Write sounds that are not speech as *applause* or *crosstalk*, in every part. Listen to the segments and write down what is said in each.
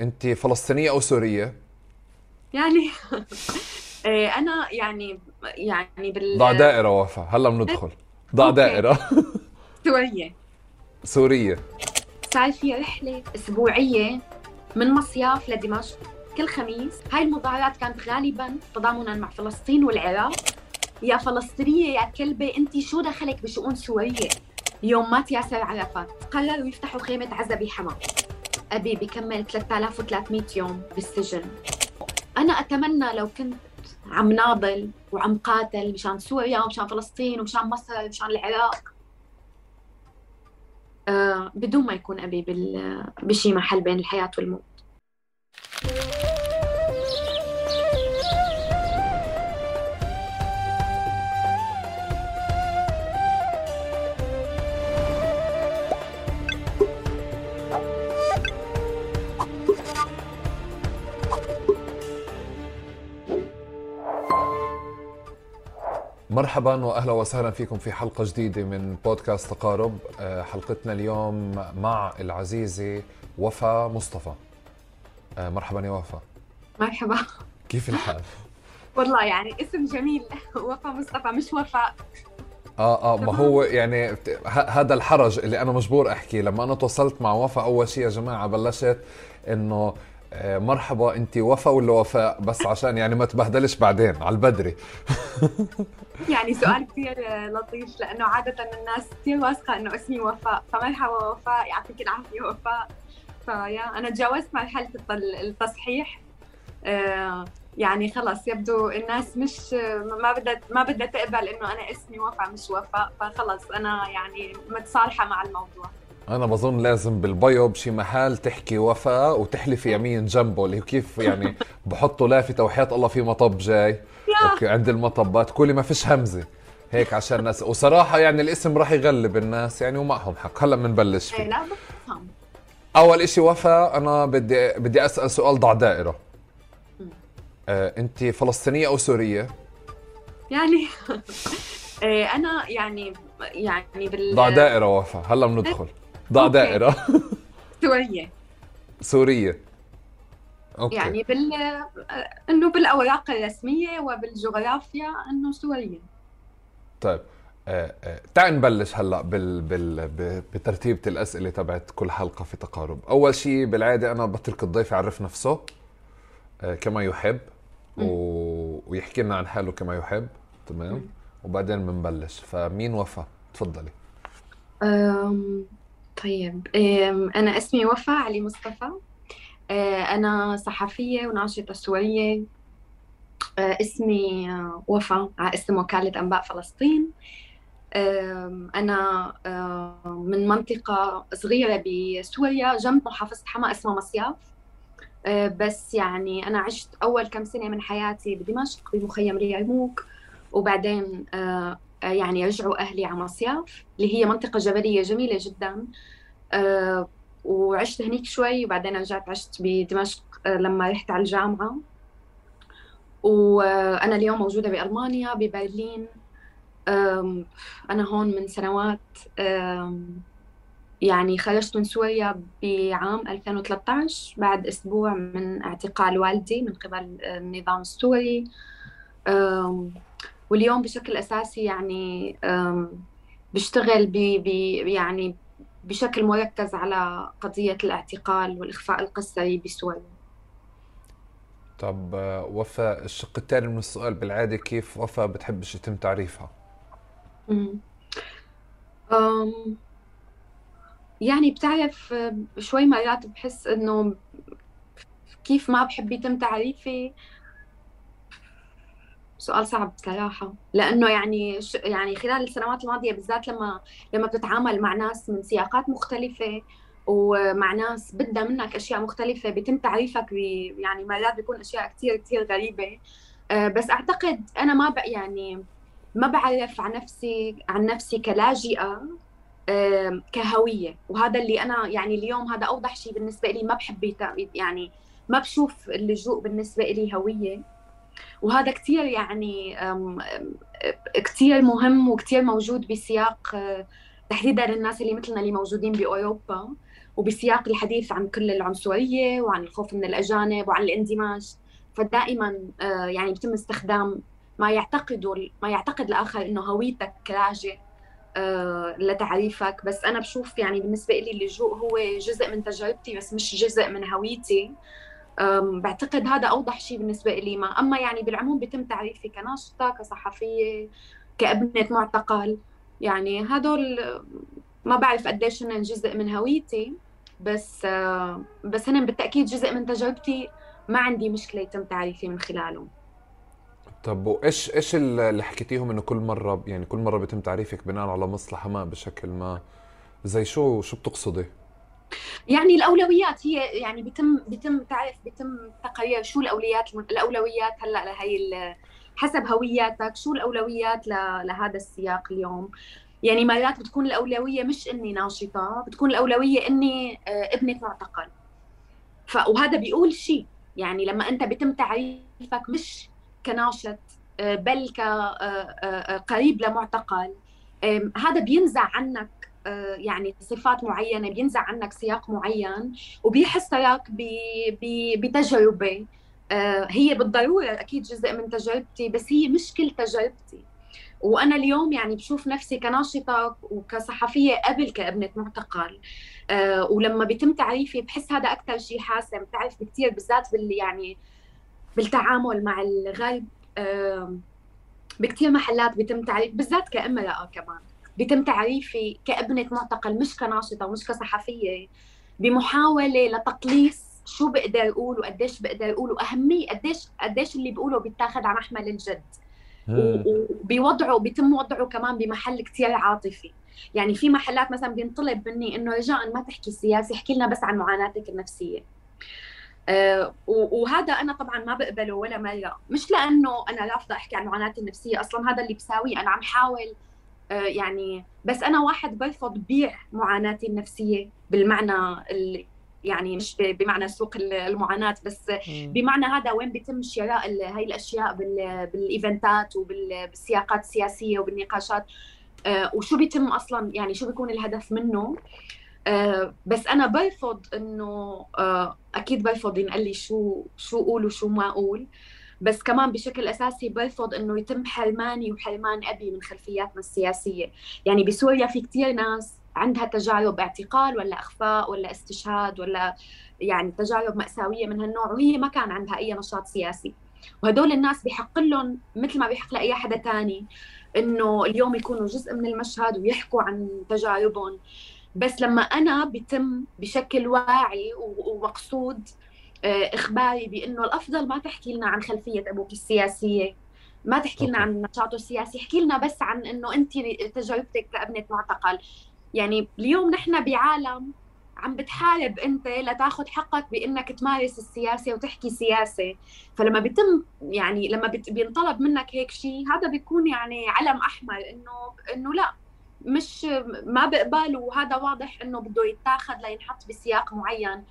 انت فلسطينية أو سورية؟ يعني *laughs* إيه، أنا يعني يعني بال ضع دائرة وفاء هلا بندخل. ضع. دائرة. *laughs* سورية. سورية. صار في رحلة أسبوعية من مصياف لدمشق كل خميس. هاي المظاهرات كانت غالبا تضامنا مع فلسطين والعراق. يا فلسطينية يا كلبة أنت شو دخلك بشؤون سورية؟ يوم مات ياسر عرفات. قرروا يفتحوا خيمة عزا بحما أبي بكمل 3300 يوم بالسجن أنا أتمنى لو كنت عم ناضل وعم قاتل مشان سوريا ومشان فلسطين ومشان مصر ومشان العراق آه بدون ما يكون أبي. بشي محل بين الحياة والموت مرحبا واهلا وسهلا فيكم في حلقة جديدة من بودكاست تقارب. آه، حلقتنا اليوم مع العزيزة وفاء مصطفى. آه، مرحبا يا وفاء. مرحبا. كيف الحال؟ *laughs* والله يعني اسم جميل. وفاء مصطفى مش وفاء. آه آه ما هو يعني هذا الحرج اللي أنا مجبور احكي لما أنا تواصلت مع وفاء أول شيء يا جماعة بلشت إنه مرحبا انت وفاء ولا وفاء؟ بس عشان يعني ما تبهدلش بعدين على البدري. *laughs* يعني سؤال كثير لطيف لأنه عادة الناس كثير واثقة إنه اسمي وفاء. فمرحبا وفاء يعطيك العافية وفاء. فيا أنا تجاوزت مرحلة الت- التصحيح. آه، يعني خلص يبدو الناس مش ما بدها ما بدها تقبل إنه أنا اسمي وفاء مش وفاء. فخلص أنا يعني متصالحة مع الموضوع. أنا بظن لازم بالبيو بشي محل تحكي وفاء وتحلفي يمين جنبه اللي كيف يعني بحطوا لافته وحياة الله في مطب جاي. okay عند المطبات كل ما فيش همزة. هيك عشان الناس وصراحة يعني الاسم راح يغلب الناس يعني ومعهم حق. هلا بنبلش إيه، فيه لا بفهم أول إشي وفاء أنا بدي بدي أسأل سؤال ضع دائرة. آه، انت فلسطينية أو سورية؟ يعني *laughs* إيه، أنا يعني يعني بال ضع دائرة وفاء. هلا بندخل. ضع okay. دائره *laughs* سورية. سورية. أوكي. يعني بال إنه بالأوراق الرسمية وبالجغرافيا إنه سورية. طيب. آه، آه، تعال نبلش هلأ بال بال ب- بترتيبة الأسئلة تبعت كل حلقة في تقارب، أول شيء بالعادة أنا بترك الضيف يعرف نفسه آه، كما يحب و... ويحكي لنا عن حاله كما يحب. تمام؟ وبعدين بنبلش. فمين وفا؟ تفضلي. طيب أم، أنا اسمي وفاء علي مصطفى. أه، أنا صحفية وناشطة سوريه أه، اسمي أه، وفاء على اسم وكالة أنباء فلسطين. أه، من منطقة صغيرة بسوريا جنب محافظة حما اسمها مصياف. بس يعني أنا عشت أول كم سنة من حياتي بدمشق بمخيم اليرموك وبعدين يعني رجعوا أهلي على مصياف اللي هي منطقة جبلية جميلة جدا. أه، وعشت هنيك شوي وبعدين رجعت عشت بدمشق أه، لما رحت على الجامعة. وأنا اليوم موجودة بألمانيا ببرلين. أنا هون من سنوات. يعني خرجت من سوريا بعام 2013 بعد أسبوع من اعتقال والدي من قبل النظام السوري. واليوم بشكل أساسي يعني بشتغل ب ب يعني بشكل مركز على قضية الاعتقال والإخفاء القسري بسوريا طب آه، وفا الشق الثاني من السؤال بالعادة كيف وفا بتحبش يتم تعريفها. أم، يعني بتعرف أه، شوي مرات بحس إنه كيف ما بحب يتم تعريفي سؤال صعب بصراحة. لأنه يعني ش... يعني خلال السنوات الماضية بالذات لما لما بتتعامل مع ناس من سياقات مختلفة ومع ناس بدها منك أشياء مختلفة بيتم تعريفك ب... يعني مرات بيكون أشياء كتير كتير غريبة. أه، بس أعتقد أنا ما بق يعني ما بعرف عن نفسي عن نفسي كلاجئة أم، كهوية. وهذا اللي أنا يعني اليوم هذا أوضح شيء بالنسبة لي ما بحب يعني ما بشوف اللجوء بالنسبة لي هوية. وهذا كتير يعني كتير مهم وكتير موجود بسياق أه، تحديدا الناس اللي مثلنا اللي موجودين بأوروبا وبسياق الحديث عن كل العنصرية وعن الخوف من الأجانب وعن الاندماج. فدائما آه، يعني بيتم استخدام ما يعتقده ما يعتقد الآخر إنه هويتك راجع آه، لتعريفك. بس أنا بشوف يعني بالنسبة لي اللجوء هو جزء من تجربتي بس مش جزء من هويتي. بعتقد هذا أوضح شيء بالنسبة لي ما أما يعني بالعموم بيتم تعريفي كناشطة كصحفية كأبنة معتقل. يعني هدول ما بعرف قديش هن جزء من هويتي بس بس هن بالتأكيد جزء من تجربتي. ما عندي مشكلة يتم تعريفي من خلالهم. طب وإيش إيش اللي حكيتيهم إنه كل مرة يعني كل مرة بيتم تعريفك بناء على مصلحة ما بشكل ما؟ زي شو شو بتقصدي؟ يعني الأولويات هي يعني بيتم بيتم تعرف بيتم تقرير شو الأولويات الأولويات هلأ لهي حسب هوياتك شو الأولويات لهذا السياق اليوم. يعني مرات بتكون الأولوية مش إني ناشطة بتكون الأولوية إني آه، ابنة معتقل. ف وهذا بيقول شيء. يعني لما أنت بيتم تعريفك مش كناشط آه، بل كقريب آه، لمعتقل هذا بينزع عنك يعني صفات معينة بينزع عنك سياق معين وبيحسسك بتجربة. هي بالضرورة أكيد جزء من تجربتي بس هي مش كل تجربتي. وأنا اليوم يعني بشوف نفسي كناشطة وكصحفية قبل كابنة معتقل. أه ولما بيتم تعريفي بحس هذا أكثر شيء حاسم. بتعرف بكثير بالذات بال يعني بالتعامل مع الغرب. أه بكثير محلات بيتم تعريف بالذات كأمرأة كمان. بيتم تعريفي كابنة معتقل مش كناشطة ومش كصحفية بمحاولة لتقليص شو بقدر أقول وقديش بقدر أقول واهميه قديش قديش اللي بقوله بيتاخذ على محمل الجد وبيوضعوا بيتم وضعه كمان بمحل كثير عاطفي. يعني في محلات مثلا بينطلب مني إنه رجاء ما تحكي سياسي احكي لنا بس عن معاناتك النفسية. أه وهذا أنا طبعا ما بقبله ولا مرة. مش لأنه أنا رافضه أحكي عن معاناتي النفسية أصلا هذا اللي بساويه. أنا عم حاول يعني بس أنا واحد برفض بيع معاناتي النفسية بالمعنى يعني مش بمعنى سوق المعاناة بس بمعنى هذا وين بيتم شراء هاي الأشياء بالإيفنتات وبالسياقات السياسية وبالنقاشات. آه، وشو بيتم أصلا؟ يعني شو بيكون الهدف منه؟ آه، بس أنا برفض إنه آه، أكيد برفض ينقال لي شو شو أقول وشو ما أقول. بس كمان بشكل أساسي برفض إنه يتم حرماني وحرمان أبي من خلفياتنا السياسية. يعني بسوريا في كثير ناس عندها تجارب اعتقال ولا إخفاء ولا استشهاد ولا يعني تجارب مأساوية من هالنوع وهي ما كان عندها أي نشاط سياسي. وهدول الناس بحق لهم مثل ما بيحق لأي حدا تاني إنه اليوم يكونوا جزء من المشهد ويحكوا عن تجاربهم. بس لما أنا بتم بشكل واعي ومقصود آه، إخباري بأنه الأفضل ما تحكي لنا عن خلفية أبوك السياسية. ما تحكي لنا عن نشاطه السياسي. احكي لنا بس عن إنه أنت تجربتك كابنه معتقل. يعني اليوم نحن بعالم عم بتحارب أنت لتاخذ حقك بأنك تمارس السياسة وتحكي سياسة. فلما بيتم يعني لما بينطلب منك هيك شيء هذا بيكون يعني علم أحمر إنه إنه لا مش ما بقبل وهذا واضح إنه بده يتاخذ لينحط بسياق معين.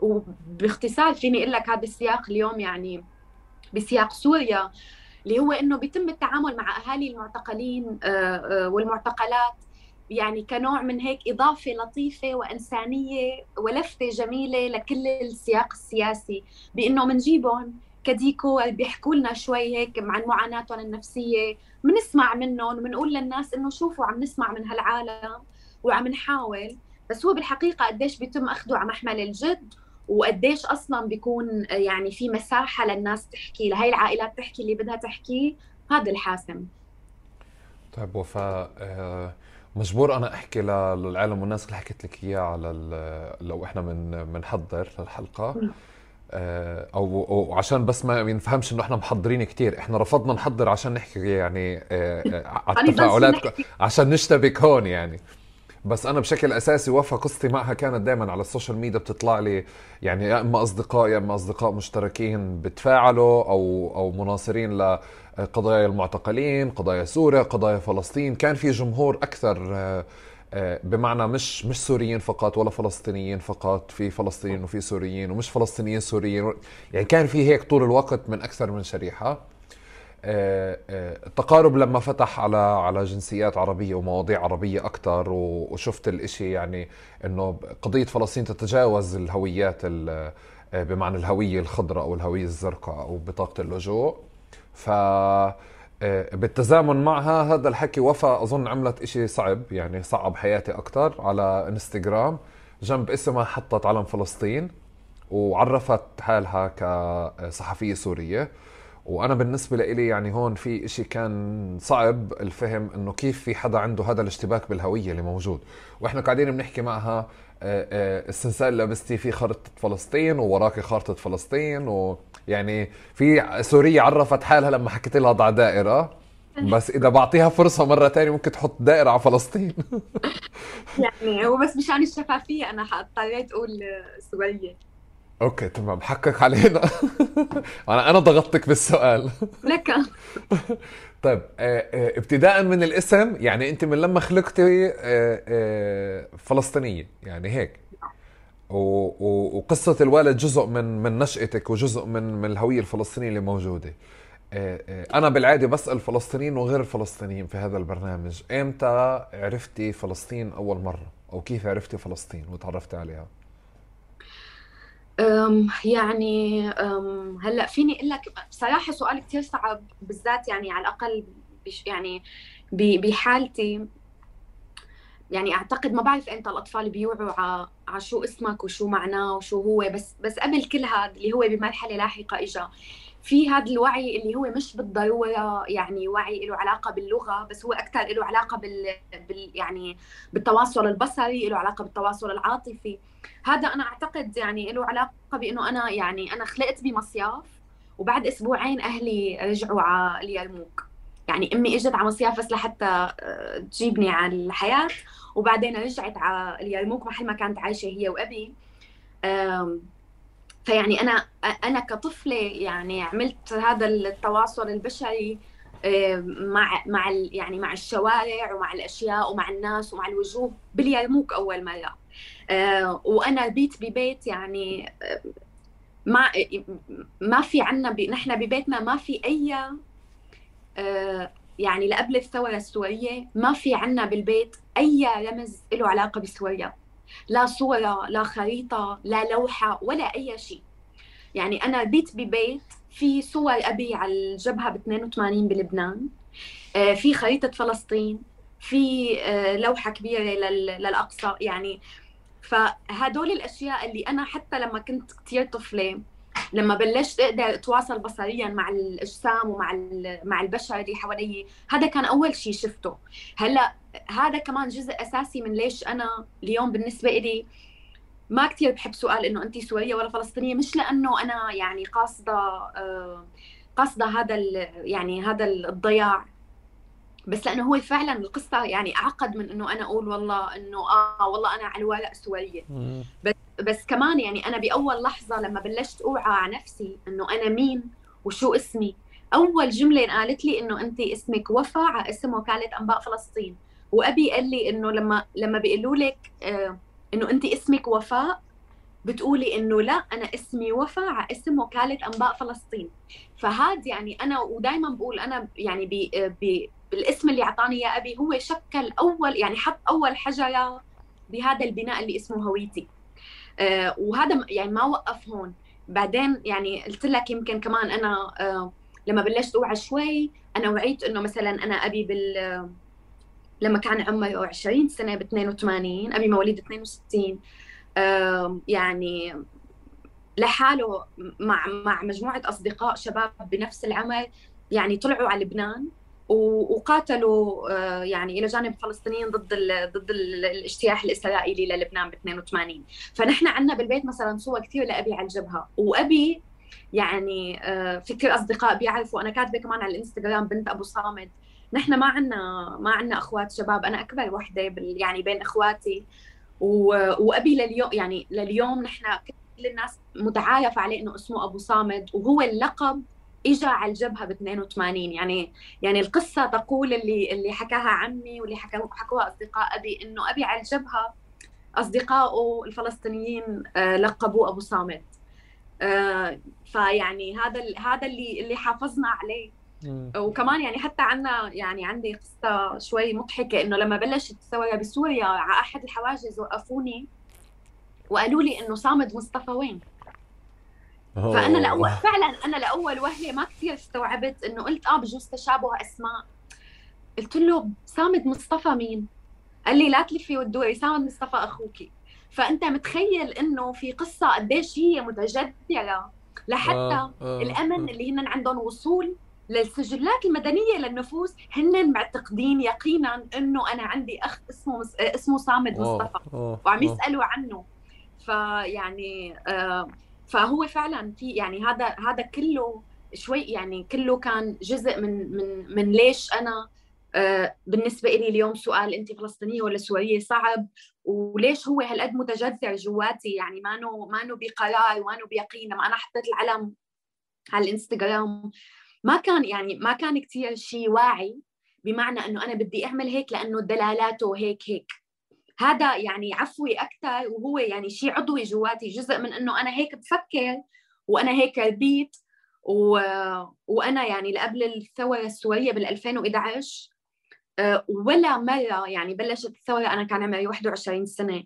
وباختصار فيني أقول لك هذا السياق اليوم يعني بسياق سوريا اللي هو إنه بيتم التعامل مع أهالي المعتقلين آه، آه، والمعتقلات. يعني كنوع من هيك إضافة لطيفة وإنسانية ولفتة جميلة لكل السياق السياسي بأنه منجيبهم كديكور بيحكوا لنا شوي هيك عن معاناتهم النفسية. بنسمع منهم وبنقول للناس إنه شوفوا عم نسمع من هالعالم وعم نحاول بس هو بالحقيقة قديش بيتم أخذه على محمل الجد وقديش أصلا بيكون يعني في مساحة للناس تحكي لهي العائلات تحكي اللي بدها تحكيه هذا الحاسم. طيب وفاء آه مجبور أنا أحكي للعالم والناس اللي حكيت لك اياه على لو إحنا من بنحضر للحلقة. آه، أو أو عشان بس ما ينفهمش إنه إحنا محضرين كثير إحنا رفضنا نحضر عشان نحكي يعني آه، آه، *laughs* على التفاعلات عشان نشتبك هون يعني. بس أنا بشكل أساسي وفا قصتي معها كانت دائما على ال social media بتطلع لي يعني يا إما أصدقاء يا إما أصدقاء مشتركين بتفاعلوا أو أو مناصرين لقضايا المعتقلين قضايا سوريا قضايا فلسطين. كان في جمهور أكثر آه، آه، بمعنى مش مش سوريين فقط ولا فلسطينيين فقط في فلسطينيين وفي سوريين ومش فلسطينيين سوريين يعني كان في هيك طول الوقت من أكثر من شريحة. التقارب لما فتح على على جنسيات عربية ومواضيع عربية أكثر وشفت الإشي يعني إنه قضية فلسطين تتجاوز الهويات بمعنى الهوية الخضراء أو الهوية الزرقاء أو بطاقة اللجوء. ف بالتزامن معها هذا الحكي وفا أظن عملت إشي صعب يعني صعب حياتي أكثر على إنستغرام. جنب اسمها حطت علم فلسطين وعرفت حالها كصحفية سورية. وأنا بالنسبة لي يعني هون في إشي كان صعب الفهم إنه كيف في حدا عنده هذا الاشتباك بالهوية اللي موجود. وإحنا قاعدين بنحكي معها آه، آه، السنسال اللي لبستي فيه خريطه فلسطين ووراكي خارطة فلسطين ويعني في سورية عرفت حالها لما حكيت لها ضع دائرة. بس إذا بعطيها فرصة مرة تانية ممكن تحط دائرة على فلسطين. *laughs* يعني هو بس مشان الشفافية أنا اضطريت أقول سوريه أوكي تمام حقك علينا *laughs* أنا أنا ضغطتك بالسؤال *laughs* لك طيب آه، آه، ابتداء من الاسم يعني أنت من لما خلقتي آه، فلسطينية يعني هيك وقصة الوالد جزء من من نشأتك وجزء من من الهوية الفلسطينية اللي موجودة. أنا بالعادة بسأل فلسطينيين وغير الفلسطينيين في هذا البرنامج، إمتى عرفتي فلسطين أول مرة؟ أو كيف عرفتي فلسطين وتعرفتي عليها؟ يعني هلأ فيني أقول لك بصراحة سؤال كثير صعب بالذات يعني على الأقل يعني بحالتي. يعني أعتقد ما بعرف إمتى الأطفال بيوعوا على شو اسمك وشو معناه وشو هو بس بس قبل كل هذا اللي هو بمرحلة لاحقة اجى في هذا الوعي اللي هو مش بالضرورة يعني وعي له علاقة باللغة بس هو أكثر له علاقة بال, بال يعني بالتواصل البصري له علاقة بالتواصل العاطفي. هذا أنا أعتقد يعني له علاقة بإنه أنا يعني أنا خلقت بمصياف وبعد أسبوعين أهلي رجعوا على اليرموك يعني أمي إجت على مصياف بس لحتى آه، تجيبني على الحياة وبعدين رجعت على اليرموك محل ما كانت عايشة هي وأبي. فيعني أنا أنا كطفلة يعني عملت هذا التواصل البشري مع مع يعني مع الشوارع ومع الأشياء ومع الناس ومع الوجوه باليرموك أول مرة. آه، وأنا بيت ببيت يعني آه، ما ما في عنا نحن ببيتنا ما في أي آه، يعني لقبل الثوره السوريه ما في عنا بالبيت أي رمز له علاقة بسوريا لا صورة لا خريطة لا لوحة ولا أي شيء. يعني أنا بيت ببيت في صور أبي على الجبهة ب 82 بلبنان في خريطة فلسطين في لوحة كبيرة للأقصى. يعني فهدول الأشياء اللي أنا حتى لما كنت كثير طفلة لما بلشت أقدر اتواصل بصريا مع الأجسام ومع مع البشر اللي حوالي هذا كان أول شيء شفته. هلأ هذا كمان جزء أساسي من ليش أنا اليوم بالنسبة لي ما كثير بحب سؤال إنه انت سورية ولا فلسطينية مش لأنه أنا يعني قاصدة آه، قاصدة هذا يعني هذا الضياع. بس لأنه هو فعلا القصة يعني أعقد من إنه أنا أقول والله إنه آه والله أنا على الورق سورية. بس بس كمان يعني أنا بأول لحظة لما بلشت أوعى على نفسي إنه أنا مين وشو اسمي أول جملة قالت لي إنه انت اسمك وفا على اسم وكاله أنباء فلسطين. وأبي قال لي إنه لما لما بيقولوا لك آه إنه انت اسمك وفاء بتقولي إنه لا أنا اسمي وفا على اسم وكاله أنباء فلسطين. فهاد يعني أنا ودائما بقول أنا يعني بي بي بالاسم اللي أعطاني إياه أبي هو شكل اول يعني حط أول حجره بهذا البناء اللي اسمه هويتي. آه وهذا يعني ما وقف هون. بعدين يعني قلت لك يمكن كمان أنا آه لما بلشت أوعى شوي أنا وعيت إنه مثلا أنا أبي بال لما كان عمره 20 سنة ب 82 أبي مواليد 62 آه يعني لحاله مع مع مجموعة أصدقاء شباب بنفس العمر يعني طلعوا على لبنان. وقاتلوا آه، يعني إلى جانب الفلسطينيين ضد ال ضد ال الاجتياح الإسرائيلي للبنان ب 82 فنحن عندنا بالبيت مثلا صور كثير لأبي على الجبهة. وأبي يعني آه، في كثير أصدقاء بيعرفوا أنا كاتبة كمان على الإنستغرام بنت أبو صامد نحن ما عندنا ما عندنا أخوات شباب. أنا أكبر وحدة يعني بين إخواتي. وأبي لليوم يعني لليوم نحن كل الناس متعارف عليه إنه اسمه أبو صامد وهو اللقب اجى على الجبهة ب 82 يعني يعني القصة تقول اللي اللي حكاها عمي واللي حكوها أصدقاء أبي إنه أبي على الجبهة اصدقائه الفلسطينيين آه، لقبوه أبو صامت. آه، فيعني هذا هذا اللي اللي حافظنا عليه. وكمان يعني حتى عنا يعني عندي قصة شوي مضحكة إنه لما بلشت الثورة بسوريا على أحد الحواجز وقفوني وقالوا لي إنه صامد مصطفى وين؟ فأنا لأول فعلا أنا لأول وهلة ما كثير استوعبت إنه قلت آه بجوز تشابه أسماء. قلت له صامد مصطفى مين؟ قال لي لا تلفي وتدوري صامد مصطفى أخوكي. فأنت متخيل إنه في قصة قديش هي متجذرة لحتى آه آه الأمن آه. اللي هن عندهم وصول للسجلات المدنية للنفوس هن معتقدين يقينا إنه أنا عندي أخ اسمه اسمه صامد مصطفى. وعم يسألوا عنه. فيعني آه فهو فعلا في يعني هذا هذا كله شوي يعني كله كان جزء من من من ليش أنا آه بالنسبة لي اليوم سؤال انت فلسطينية ولا سورية صعب؟ وليش هو هالقد متجذر جواتي؟ يعني ما نو ما نو بقرار ما نو بيقين. لما أنا حطيت العلم على الانستغرام ما كان يعني ما كان كثير شيء واعي بمعنى إنه أنا بدي أعمل هيك لأنه دلالاته هيك هيك. هذا يعني عفوي أكثر وهو يعني شيء عضوي جواتي جزء من إنه أنا هيك بفكر وأنا هيك ربيت و... وأنا يعني قبل الثورة السورية بال 2011 آه، ولا مرة يعني بلشت الثورة أنا كان عمري 21 سنة.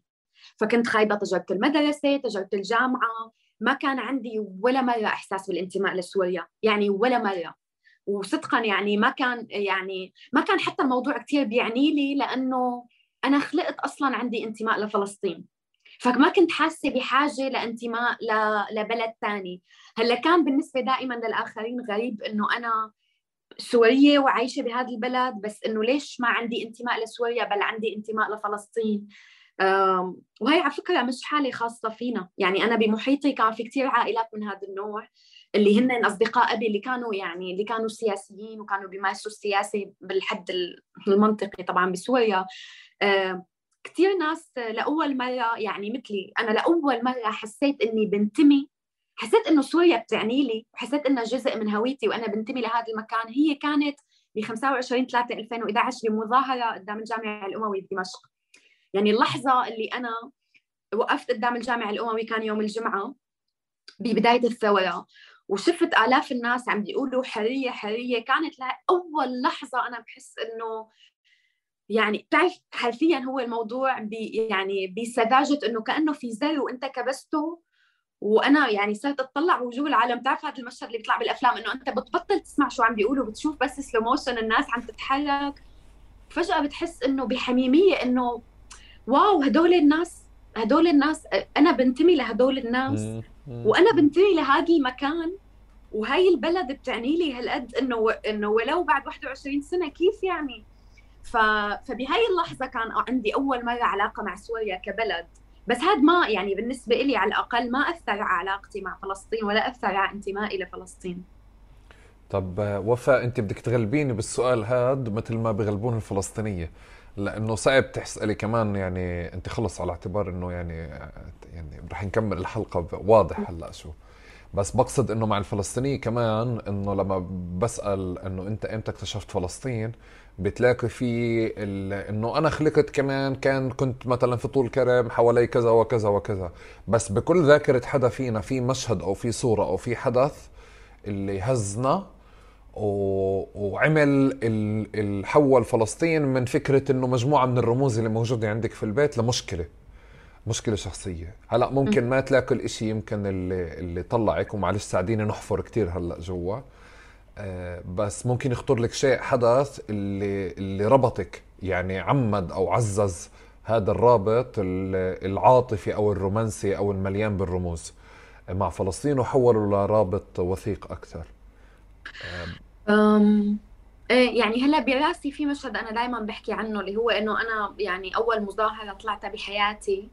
فكنت خايبة تجربه المدرسة تجربه الجامعة ما كان عندي ولا مرة إحساس بالانتماء لسوريا يعني ولا مرة. وصدقا يعني ما كان يعني ما كان حتى الموضوع كثير بيعني لي لأنه أنا خلقت أصلا عندي انتماء لفلسطين. فما كنت حاسة بحاجة لانتماء لبلد ثاني هلأ كان بالنسبة دائما للآخرين غريب إنه أنا سورية وعايشة بهذا البلد بس إنه ليش ما عندي انتماء لسوريا بل عندي انتماء لفلسطين؟ وهي على فكرة مش حالة خاصة فينا. يعني أنا بمحيطي كان في كتير عائلات من هذا النوع. اللي هن أصدقاء أبي اللي كانوا يعني اللي كانوا سياسيين وكانوا بيمارسوا السياسة بالحد المنطقي طبعا بسوريا. كثير ناس لأول مرة يعني مثلي أنا لأول مرة حسيت إني بنتمي. حسيت إنه سوريا بتعني لي وحسيت إنها جزء من هويتي وأنا بنتمي لهذا المكان. هي كانت ب 25 3 2011 بمظاهرة قدام الجامع الأموي بدمشق. يعني اللحظة اللي أنا وقفت قدام الجامع الأموي كان يوم الجمعة ببداية الثورة. وشفت آلاف الناس عم بيقولوا حرية حرية. كانت أول لحظة أنا بحس إنه يعني بتعرف حرفيا هو الموضوع بي يعني بسذاجة إنه كأنه في زر وأنت كبسته. وأنا يعني صرت اطلع وجوه العالم. بتعرف هذا المشهد اللي بيطلع بالأفلام؟ إنه إنت بتبطل تسمع شو عم بيقولوا بتشوف بس slow motion الناس عم تتحرك. فجأة بتحس إنه بحميمية إنه wow هدول الناس هدول الناس أنا بنتمي لهدول الناس. وأنا بنتمي لهذا المكان وهي البلد بتعني لي هالقد إنه إنه ولو بعد 21 سنة كيف يعني؟ ف... فبهي اللحظة كان عندي أول مرة علاقة مع سوريا كبلد. بس هذا ما يعني بالنسبة لي على الأقل ما أثر على علاقتي مع فلسطين ولا أثر على انتمائي لفلسطين. طب وفاء أنت بدك تغلبيني بالسؤال هذا مثل ما بغلبون الفلسطينية. لأنه صعب تسالي كمان يعني أنت خلص على اعتبار إنه يعني يعني رح نكمل الحلقة واضح هلأ شو. بس بقصد إنه مع الفلسطينية كمان إنه لما بسأل إنه أنت إمتى اكتشفت فلسطين بتلاقي في إنه أنا خلقت كمان كان كنت مثلا في طول كرم حوالي كذا وكذا وكذا. بس بكل ذاكرة حدا فينا في مشهد أو في صورة أو في حدث اللي هزنا وعمل الحول فلسطين من فكرة إنه مجموعة من الرموز اللي موجودة عندك في البيت لمشكلة مشكلة شخصية. هلأ ممكن ما تلاقي الإشي يمكن اللي اللي طلعك ومعلش ساعديني نحفر كتير هلأ جوا. آه، بس ممكن يخطر لك شيء حدث اللي اللي ربطك يعني عمد أو عزز هذا الرابط العاطفي أو الرومانسي أو المليان بالرموز. مع فلسطين وحوله لرابط وثيق أكثر. أم. إيه يعني هلا براسي في مشهد أنا دائما بحكي عنه اللي هو إنه أنا يعني أول مظاهرة طلعتها بحياتي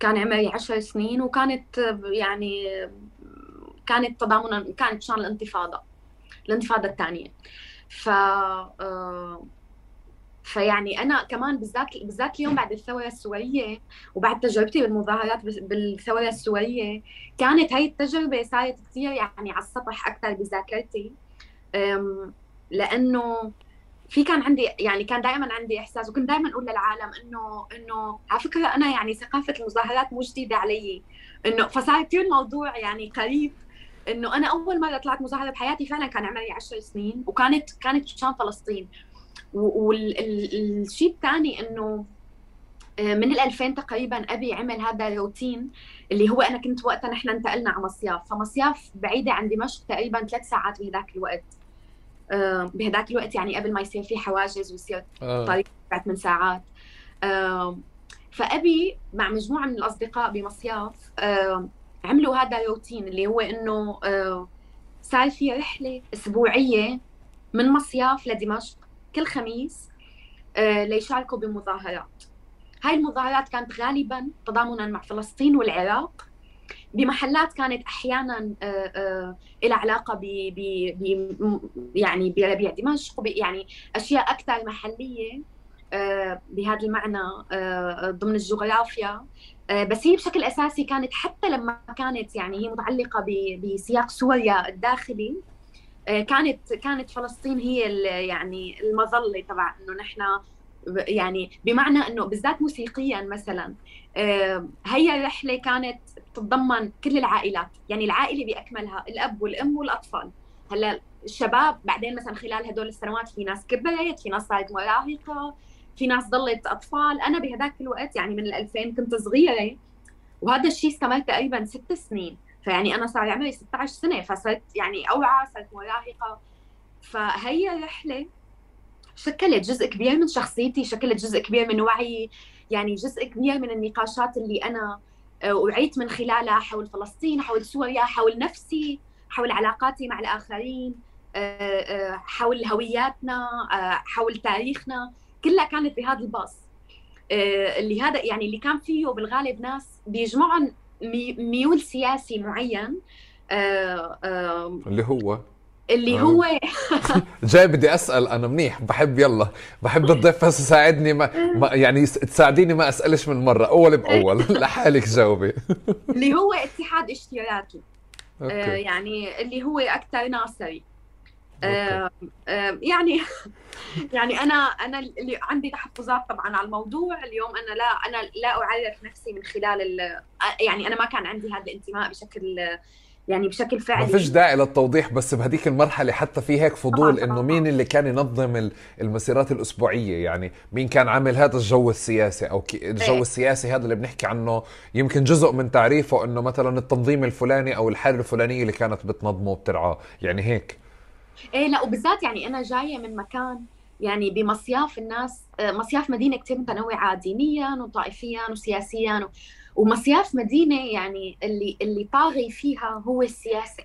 كان عمري عشر سنين وكانت يعني كانت تضامنا كانت مشان الانتفاضة الانتفاضة الثانية. ف فيعني أنا كمان بالذات بالذات اليوم بعد الثورة السورية وبعد تجربتي بالمظاهرات بالثورة السورية كانت هاي التجربة صارت كثير يعني على السطح أكثر بذاكرتي. لأنه في كان عندي يعني كان دائما عندي إحساس وكنت دائما أقول للعالم إنه إنه على فكرة أنا يعني ثقافة المظاهرات مو جديدة علي. إنه فصار كثير الموضوع يعني قريب إنه أنا أول مرة طلعت مظاهرة بحياتي فعلا كان عمري 10 سنين وكانت كانت مشان فلسطين. والشيء الثاني إنه آه، من ال 2000 تقريبا أبي عمل هذا الروتين اللي هو أنا كنت وقتها نحن انتقلنا على مصياف. فمصياف بعيدة عن دمشق تقريبا ثلاث ساعات بهذاك الوقت. آه، بهذاك الوقت يعني قبل ما يصير في حواجز ويصير آه. طريق من ساعات فأبي مع مجموعة من الأصدقاء بمصياف عملوا هذا الروتين اللي هو إنه صار في رحلة أسبوعية من مصياف لدمشق كل خميس ليشاركوا بمظاهرات هاي المظاهرات كانت غالبا تضامنا مع فلسطين والعراق بمحلات كانت أحيانا آه، آه، لها علاقة ب يعني بربيع دمشق يعني أشياء أكثر محلية آه، بهذا المعنى ضمن الجغرافيا. بس هي بشكل أساسي كانت حتى لما كانت يعني هي متعلقة بسياق سوريا الداخلي كانت كانت فلسطين هي يعني المظلة تبع إنه نحن يعني بمعنى إنه بالذات موسيقيا مثلا هي الرحلة كانت تتضمن كل العائلات. يعني العائلة بأكملها الأب والأم والأطفال. هلأ الشباب بعدين مثلا خلال هدول السنوات في ناس كبرت في ناس صارت مراهقة في ناس ضلت أطفال. أنا بهذاك الوقت يعني من ال 2000 كنت صغيرة وهذا الشيء استمر تقريبا ست سنين. فيعني أنا صار عمري 16 سنة فصرت يعني أوعى صرت مراهقة. فهي الرحله شكلت جزء كبير من شخصيتي شكلت جزء كبير من وعي يعني جزء كبير من النقاشات اللي أنا وعيت من خلالها حول فلسطين حول سوريا حول نفسي حول علاقاتي مع الآخرين آه، آه، حول هوياتنا حول تاريخنا كلها كانت بهذا الباص. اللي هذا يعني اللي كان فيه بالغالب ناس بيجمعهم ميول سياسي معين اللي هو؟ اللي هو *laughs* جاي بدي أسأل أنا منيح بحب يلا بحب الضيف بس يساعدني ما, ما *laughs* يعني تساعديني ما أسألش من مرة أول بأول *laughs* لحالك جاوبي. اللي هو اتحاد اشتراكي آه يعني اللي هو أكثر ناصري. آه آه يعني يعني أنا أنا اللي عندي تحفظات طبعا على الموضوع. اليوم أنا لا أنا لا أعرف نفسي من خلال يعني أنا ما كان عندي هذا الانتماء بشكل يعني بشكل فعلي. ما فيش داعي للتوضيح بس بهديك المرحلة حتى في هيك فضول إنه مين اللي كان ينظم المسيرات الأسبوعية؟ يعني مين كان عامل هذا الجو السياسي أو الجو إيه. السياسي هذا اللي بنحكي عنه يمكن جزء من تعريفه إنه مثلا التنظيم الفلاني أو الحالة الفلانية اللي كانت بتنظمه وبترعاه. يعني هيك. إيه لا وبالذات يعني أنا جاية من مكان يعني بمصياف الناس آه، مصياف مدينة كثير متنوعة دينيا وطائفيا وسياسيا ومصياف مدينة يعني اللي اللي طاغي فيها هو السياسة.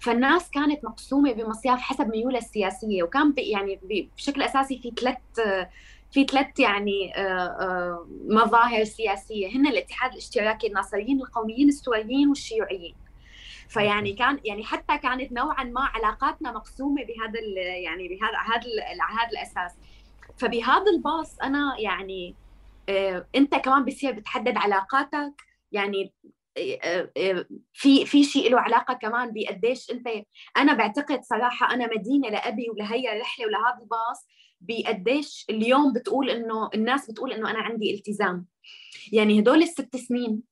فالناس كانت مقسومة بمصياف حسب ميولها السياسية وكان يعني بشكل أساسي في ثلاث في ثلاث يعني آه، آه، مظاهر سياسية. هن الاتحاد الاشتراكي الناصريين القوميين السوريين والشيوعيين. فيعني كان يعني حتى كانت نوعا ما علاقاتنا مقسومة بهذا يعني بهذا هذا هذا الأساس. فبهذا الباص أنا يعني انت كمان بصير بتحدد علاقاتك. يعني آه، آه، في في شيء له علاقة كمان بقديش انت أنا بعتقد صراحة أنا مدينة لأبي ولهي الرحله ولهذا الباص بقديش اليوم بتقول إنه الناس بتقول إنه أنا عندي التزام. يعني هدول الست سنين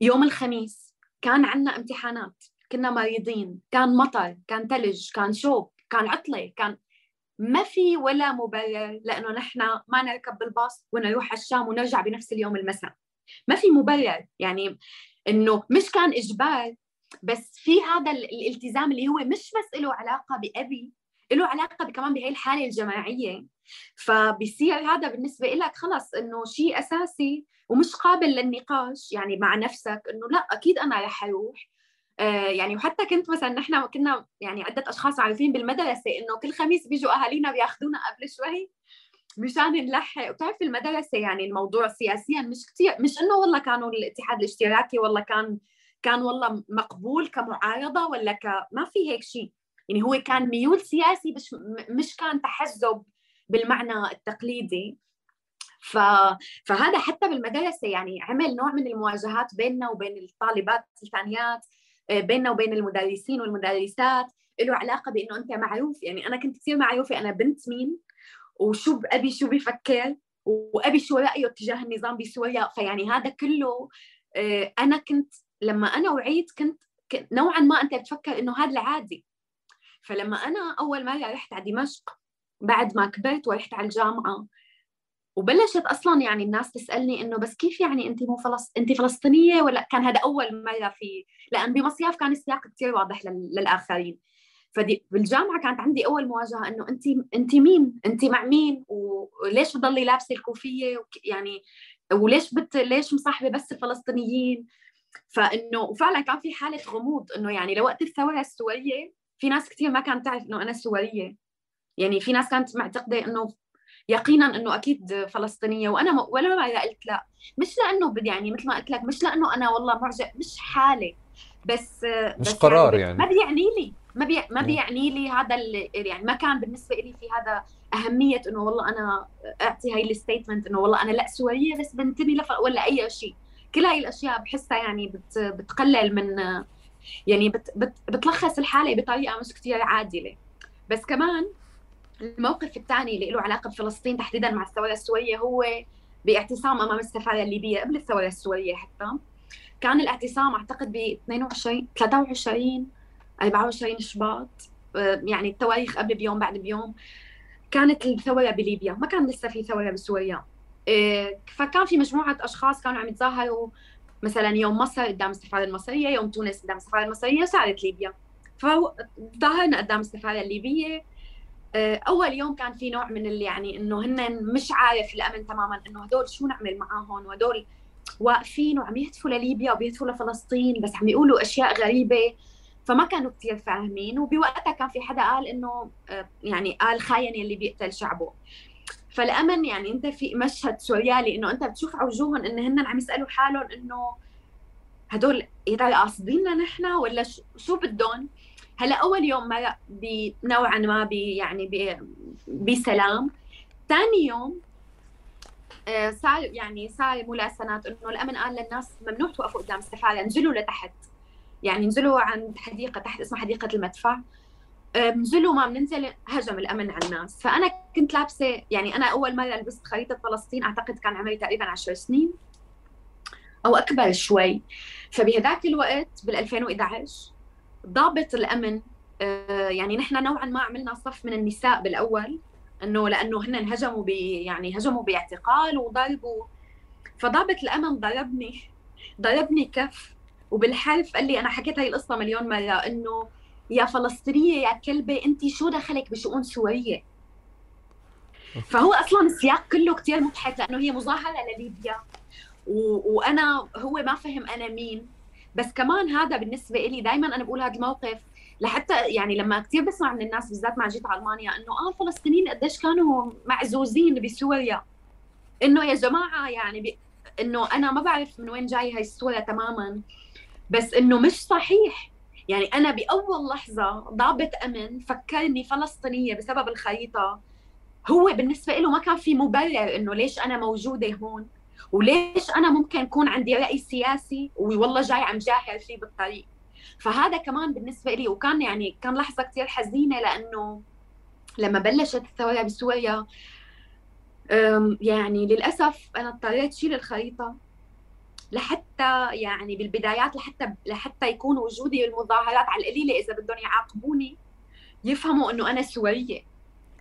يوم الخميس كان عندنا امتحانات كنا مريضين كان مطر كان ثلج كان شوب كان عطلة كان ما في ولا مبرر لأنه نحن ما نركب بالباص ونروح على الشام ونرجع بنفس اليوم المساء. ما في مبرر يعني إنه مش كان إجبار بس في هذا الالتزام اللي هو مش بس له علاقة بأبي له علاقة كمان بهي الحالة الجماعية. فبصير هذا بالنسبة لك خلص إنه شيء أساسي ومش قابل للنقاش يعني مع نفسك إنه لا أكيد أنا رح أروح. يعني وحتى كنت مثلا نحن كنا يعني عدة أشخاص عارفين بالمدرسة إنه كل خميس بيجوا أهالينا بياخذونا قبل شوي مشان نلحق. وبتعرف المدرسة يعني الموضوع سياسيا مش كثير مش إنه والله كانوا الاتحاد الاشتراكي والله كان كان والله مقبول كمعارضة ولا ك ما في هيك شيء. يعني هو كان ميول سياسي مش مش كان تحزب بالمعنى التقليدي. ف... فهذا حتى بالمدرسة يعني عمل نوع من المواجهات بيننا وبين الطالبات الثانيات. آه، بيننا وبين المدرسين والمدرسات له علاقة بإنه أنت معروف. يعني أنا كنت كثير معروفة أنا بنت مين؟ وشو أبي شو بفكر؟ وأبي شو رأيه تجاه النظام بسوريا؟ فيعني هذا كله آه، أنا كنت لما أنا وعيت كنت نوعا ما أنت بتفكر إنه هذا العادي. فلما أنا أول مرة رحت على دمشق بعد ما كبرت ورحت على الجامعة وبلشت أصلا يعني الناس تسألني إنه بس كيف يعني انت مو فلسط... انت فلسطينية ولا كان هذا أول مرة في لأن بمصياف كان السياق كثير واضح لل... للآخرين. فدي بالجامعة كانت عندي أول مواجهة إنه انت انت مين؟ انت مع مين؟ وليش بتضلي لابسة الكوفية؟ وك... يعني وليش بت ليش مصاحبة بس الفلسطينيين؟ فإنه وفعلا كان في حالة غموض إنه يعني لوقت الثورة السورية في ناس كثير ما كانت تعرف إنه أنا سورية. يعني في ناس كانت معتقدة إنه يقينا إنه أكيد فلسطينية وأنا م... ولا ما قلت لا. مش لأنه بدي يعني مثل ما قلت لك مش لأنه أنا والله معجب مش حالة. بس مش بس قرار يعني, يعني. ما بيعني لي ما بي... ما بيعني لي هذا يعني ما كان بالنسبة لي في هذا أهمية إنه والله أنا أعطي هاي الستيتمنت إنه والله أنا لا سورية بس بنتمي لف... ولا أي شيء. كل هاي الأشياء بحسها يعني بت... بتقلل من يعني بت... بت... بتلخص الحالة بطريقة مش كثير عادلة. بس كمان الموقف الثاني اللي له علاقة بفلسطين تحديدا مع الثوره السوريه هو باعتصام أمام السفارة الليبية قبل الثوره السوريه حتى. كان الاعتصام أعتقد ب 22 23 24 شباط آه، يعني التواريخ قبل بيوم بعد بيوم. كانت الثوره بليبيا ما كان لسه في ثوره بسوريا. آه، فكان في مجموعة أشخاص كانوا عم يتظاهروا. مثلا يوم مصر قدام السفارة المصرية يوم تونس قدام السفارة المصرية صارت ليبيا. فظاهرنا قدام السفارة الليبية أول يوم كان في نوع من اللي يعني إنه هن مش عارف الأمن تماما إنه هدول شو نعمل معاهم؟ وهدول واقفين وعم يهتفوا لليبيا وبيهتفوا لفلسطين بس عم يقولوا أشياء غريبة. فما كانوا كثير فاهمين. وبوقتها كان في حدا قال إنه آه، يعني قال خاين يلي بيقتل شعبه. فالأمن يعني أنت في مشهد سوريالي إنه أنت بتشوف على وجوههم إن هن عم يسألوا حالهم إنه هدول يا ترى قاصديننا نحن ولا شو بدهم؟ هلا أول يوم مرق بنوعا ما بي يعني بسلام. ثاني يوم آه، صار يعني صار ملاسنات إنه الأمن قال للناس ممنوع توقفوا قدام السفاره انزلوا لتحت. يعني نزلوا عند حديقة تحت اسمها حديقة المدفع. آه، نزلوا ما بننزل هجم الأمن على الناس. فأنا كنت لابسه يعني أنا أول مرة لبست خريطة فلسطين أعتقد كان عمري تقريبا 10 سنين أو أكبر شوي. فبهذاك الوقت بال 2011 ضابط الأمن آه، يعني نحن نوعا ما عملنا صف من النساء بالأول إنه لأنه هن هجموا يعني هجموا باعتقال وضربوا. فضابط الأمن ضربني ضربني كف وبالحرف قال لي أنا حكيت هاي القصة مليون مرة إنه يا فلسطينية يا كلبة انت شو دخلك بشؤون سورية؟ فهو أصلا السياق كله كثير مضحك لأنه هي مظاهرة لليبيا. و... وأنا هو ما فهم أنا مين. بس كمان هذا بالنسبة لي دائما أنا بقول هذا الموقف لحتى يعني لما كثير بسمع من الناس بالذات ما جيت على ألمانيا إنه آه الفلسطينيين قديش كانوا معزوزين بسوريا. إنه يا جماعة يعني ب... إنه أنا ما بعرف من وين جاي هاي الصورة تماما بس إنه مش صحيح. يعني أنا بأول لحظة ضابط أمن فكرني فلسطينية بسبب الخريطة. هو بالنسبة له ما كان في مبرر إنه ليش أنا موجودة هون؟ وليش أنا ممكن يكون عندي رأي سياسي والله جاي عم جاهر فيه بالطريق فهذا كمان بالنسبة لي وكان يعني كان لحظة كثير حزينة لأنه لما بلشت الثورة بسوريا يعني للأسف أنا اضطريت شيل الخريطة لحتى يعني بالبدايات لحتى لحتى يكون وجودي بالمظاهرات على القليلة إذا بدهم يعاقبوني يفهموا إنه أنا سورية